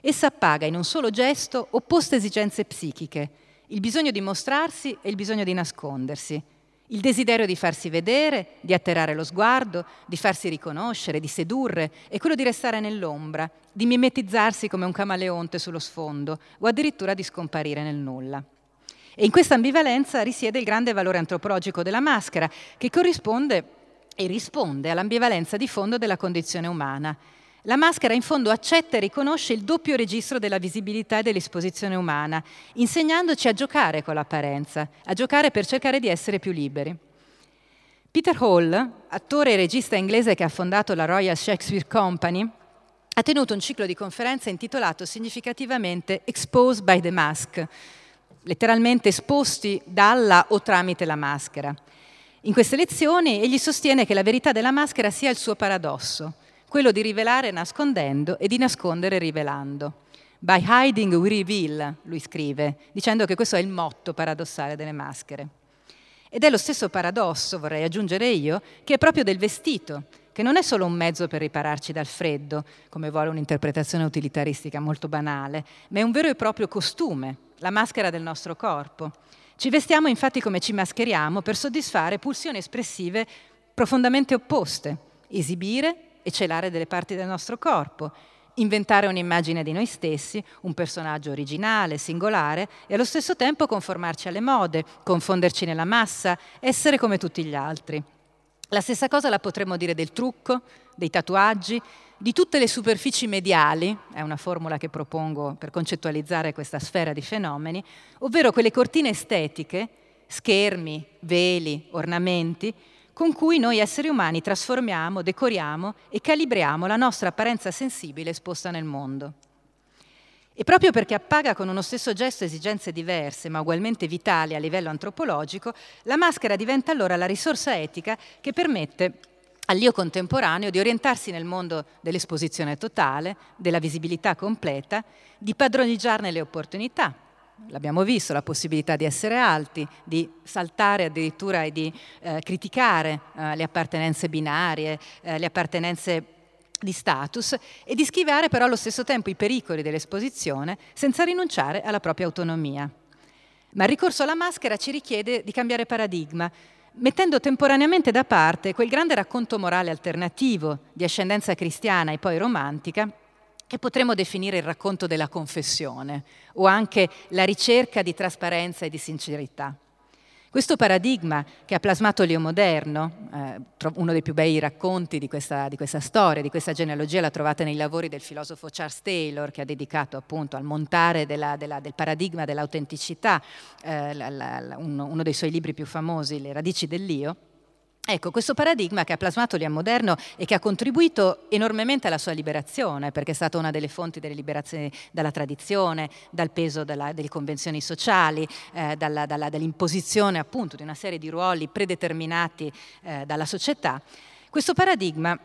Essa appaga in un solo gesto opposte esigenze psichiche, il bisogno di mostrarsi e il bisogno di nascondersi, il desiderio di farsi vedere, di atterrare lo sguardo, di farsi riconoscere, di sedurre, e quello di restare nell'ombra, di mimetizzarsi come un camaleonte sullo sfondo o addirittura di scomparire nel nulla. E in questa ambivalenza risiede il grande valore antropologico della maschera, che corrisponde e risponde all'ambivalenza di fondo della condizione umana, la maschera in fondo accetta e riconosce il doppio registro della visibilità e dell'esposizione umana, insegnandoci a giocare con l'apparenza, a giocare per cercare di essere più liberi. Peter Hall, attore e regista inglese che ha fondato la Royal Shakespeare Company, ha tenuto un ciclo di conferenze intitolato significativamente Exposed by the Mask, letteralmente esposti dalla o tramite la maschera. In queste lezioni egli sostiene che la verità della maschera sia il suo paradosso quello di rivelare nascondendo e di nascondere rivelando. By hiding we reveal, lui scrive, dicendo che questo è il motto paradossale delle maschere. Ed è lo stesso paradosso, vorrei aggiungere io, che è proprio del vestito, che non è solo un mezzo per ripararci dal freddo, come vuole un'interpretazione utilitaristica molto banale, ma è un vero e proprio costume, la maschera del nostro corpo. Ci vestiamo infatti come ci mascheriamo per soddisfare pulsioni espressive profondamente opposte, esibire e celare delle parti del nostro corpo, inventare un'immagine di noi stessi, un personaggio originale, singolare e allo stesso tempo conformarci alle mode, confonderci nella massa, essere come tutti gli altri. La stessa cosa la potremmo dire del trucco, dei tatuaggi, di tutte le superfici mediali, è una formula che propongo per concettualizzare questa sfera di fenomeni, ovvero quelle cortine estetiche, schermi, veli, ornamenti, con cui noi esseri umani trasformiamo, decoriamo e calibriamo la nostra apparenza sensibile esposta nel mondo. E proprio perché appaga con uno stesso gesto esigenze diverse, ma ugualmente vitali a livello antropologico, la maschera diventa allora la risorsa etica che permette all'io contemporaneo di orientarsi nel mondo dell'esposizione totale, della visibilità completa, di padroneggiarne le opportunità, l'abbiamo visto, la possibilità di essere alti, di saltare addirittura e di eh, criticare eh, le appartenenze binarie, eh, le appartenenze di status e di schivare però allo stesso tempo i pericoli dell'esposizione senza rinunciare alla propria autonomia. Ma il ricorso alla maschera ci richiede di cambiare paradigma, mettendo temporaneamente da parte quel grande racconto morale alternativo di ascendenza cristiana e poi romantica che potremmo definire il racconto della confessione o anche la ricerca di trasparenza e di sincerità. Questo paradigma che ha plasmato Leo Moderno, eh, uno dei più bei racconti di questa, di questa, storia, di questa genealogia, la trovate nei lavori del filosofo Charles Taylor, che ha dedicato appunto al montare della, della, del paradigma dell'autenticità, eh, uno dei suoi libri più famosi, Le radici dell'io. Ecco, questo paradigma che ha plasmato Liam Moderno e che ha contribuito enormemente alla sua liberazione, perché è stata una delle fonti delle liberazioni dalla tradizione, dal peso della, delle convenzioni sociali, eh, dalla, dalla, dall'imposizione appunto di una serie di ruoli predeterminati eh, dalla società, questo paradigma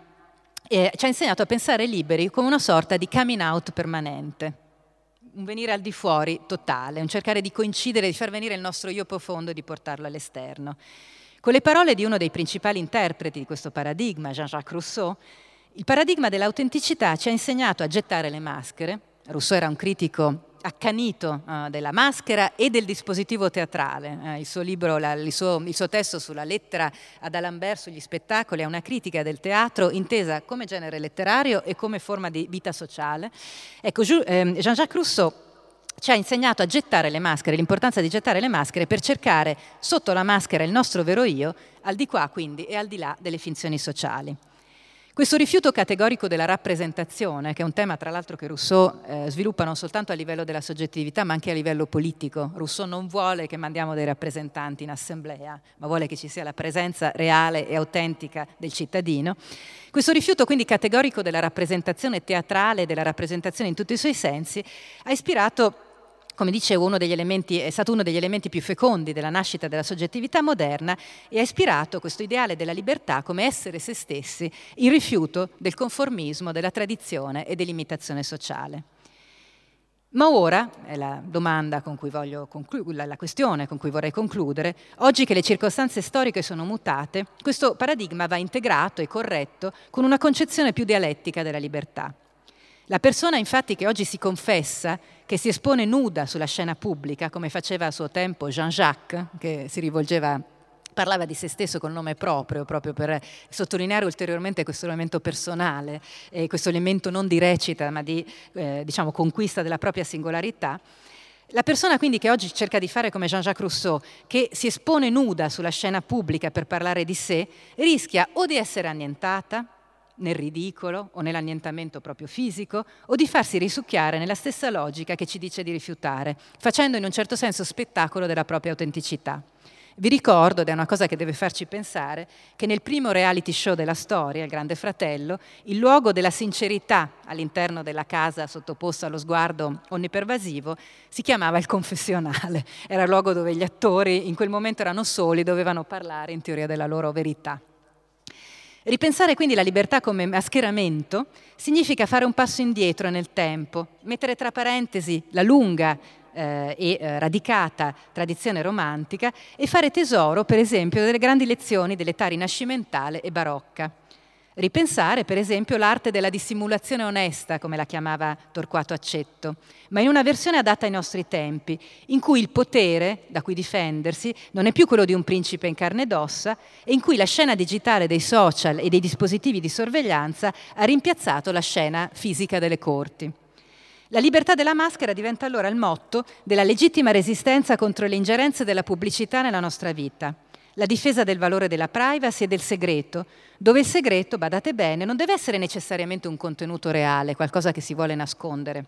eh, ci ha insegnato a pensare liberi come una sorta di coming out permanente un venire al di fuori totale, un cercare di coincidere, di far venire il nostro io profondo e di portarlo all'esterno. Con le parole di uno dei principali interpreti di questo paradigma, Jean-Jacques Rousseau, il paradigma dell'autenticità ci ha insegnato a gettare le maschere. Rousseau era un critico accanito uh, della maschera e del dispositivo teatrale. Uh, il, suo libro, la, il, suo, il, suo, testo sulla lettera ad Alambert sugli spettacoli è una critica del teatro intesa come genere letterario e come forma di vita sociale. Ecco, ehm, Jean-Jacques Rousseau ci ha insegnato a gettare le maschere, l'importanza di gettare le maschere per cercare sotto la maschera il nostro vero io, al di qua quindi e al di là delle finzioni sociali. Questo rifiuto categorico della rappresentazione, che è un tema tra l'altro che Rousseau eh, sviluppa non soltanto a livello della soggettività ma anche a livello politico. Rousseau non vuole che mandiamo dei rappresentanti in assemblea, ma vuole che ci sia la presenza reale e autentica del cittadino. Questo rifiuto quindi categorico della rappresentazione teatrale, della rappresentazione in tutti i suoi sensi, ha ispirato come dicevo, elementi, è stato uno degli elementi più fecondi della nascita della soggettività moderna e ha ispirato questo ideale della libertà come essere se stessi in rifiuto del conformismo, della tradizione e dell'imitazione sociale. Ma ora, è la domanda con cui voglio concludere, la questione con cui vorrei concludere, oggi che le circostanze storiche sono mutate, questo paradigma va integrato e corretto con una concezione più dialettica della libertà. La persona infatti che oggi si confessa, che si espone nuda sulla scena pubblica, come faceva a suo tempo Jean-Jacques, che si rivolgeva parlava di se stesso col nome proprio, proprio per sottolineare ulteriormente questo elemento personale, eh, questo elemento non di recita, ma di eh, diciamo, conquista della propria singolarità. La persona quindi che oggi cerca di fare come Jean-Jacques Rousseau, che si espone nuda sulla scena pubblica per parlare di sé, rischia o di essere annientata, nel ridicolo o nell'annientamento proprio fisico, o di farsi risucchiare nella stessa logica che ci dice di rifiutare, facendo in un certo senso spettacolo della propria autenticità. Vi ricordo, ed è una cosa che deve farci pensare, che nel primo reality show della storia, Il Grande Fratello, il luogo della sincerità all'interno della casa sottoposta allo sguardo onnipervasivo si chiamava il confessionale. Era il luogo dove gli attori in quel momento erano soli, dovevano parlare in teoria della loro verità. Ripensare quindi la libertà come mascheramento significa fare un passo indietro nel tempo, mettere tra parentesi la lunga eh, e eh, radicata tradizione romantica e fare tesoro, per esempio, delle grandi lezioni dell'età rinascimentale e barocca. Ripensare, per esempio, l'arte della dissimulazione onesta, come la chiamava Torquato Accetto, ma in una versione adatta ai nostri tempi, in cui il potere da cui difendersi non è più quello di un principe in carne ed ossa e in cui la scena digitale dei social e dei dispositivi di sorveglianza ha rimpiazzato la scena fisica delle corti. La libertà della maschera diventa allora il motto della legittima resistenza contro le ingerenze della pubblicità nella nostra vita la difesa del valore della privacy e del segreto, dove il segreto, badate bene, non deve essere necessariamente un contenuto reale, qualcosa che si vuole nascondere,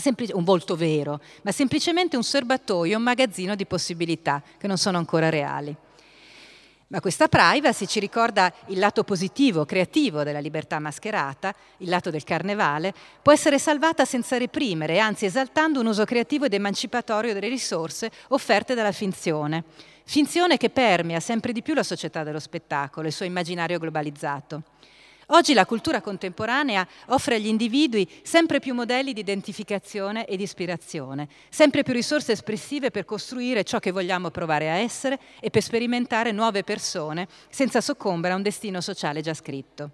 semplice, un volto vero, ma semplicemente un serbatoio, un magazzino di possibilità che non sono ancora reali. Ma questa privacy ci ricorda il lato positivo, creativo della libertà mascherata, il lato del carnevale, può essere salvata senza reprimere, anzi esaltando un uso creativo ed emancipatorio delle risorse offerte dalla finzione finzione che permea sempre di più la società dello spettacolo, il suo immaginario globalizzato. Oggi la cultura contemporanea offre agli individui sempre più modelli di identificazione e di ispirazione, sempre più risorse espressive per costruire ciò che vogliamo provare a essere e per sperimentare nuove persone senza soccombere a un destino sociale già scritto.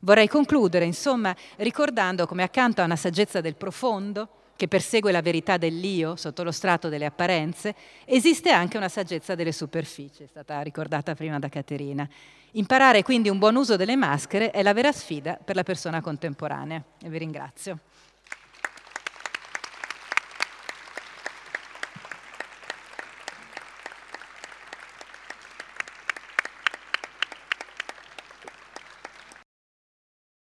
Vorrei concludere, insomma, ricordando come accanto a una saggezza del profondo, che persegue la verità dell'io sotto lo strato delle apparenze, esiste anche una saggezza delle superfici, è stata ricordata prima da Caterina. Imparare quindi un buon uso delle maschere è la vera sfida per la persona contemporanea. E vi ringrazio.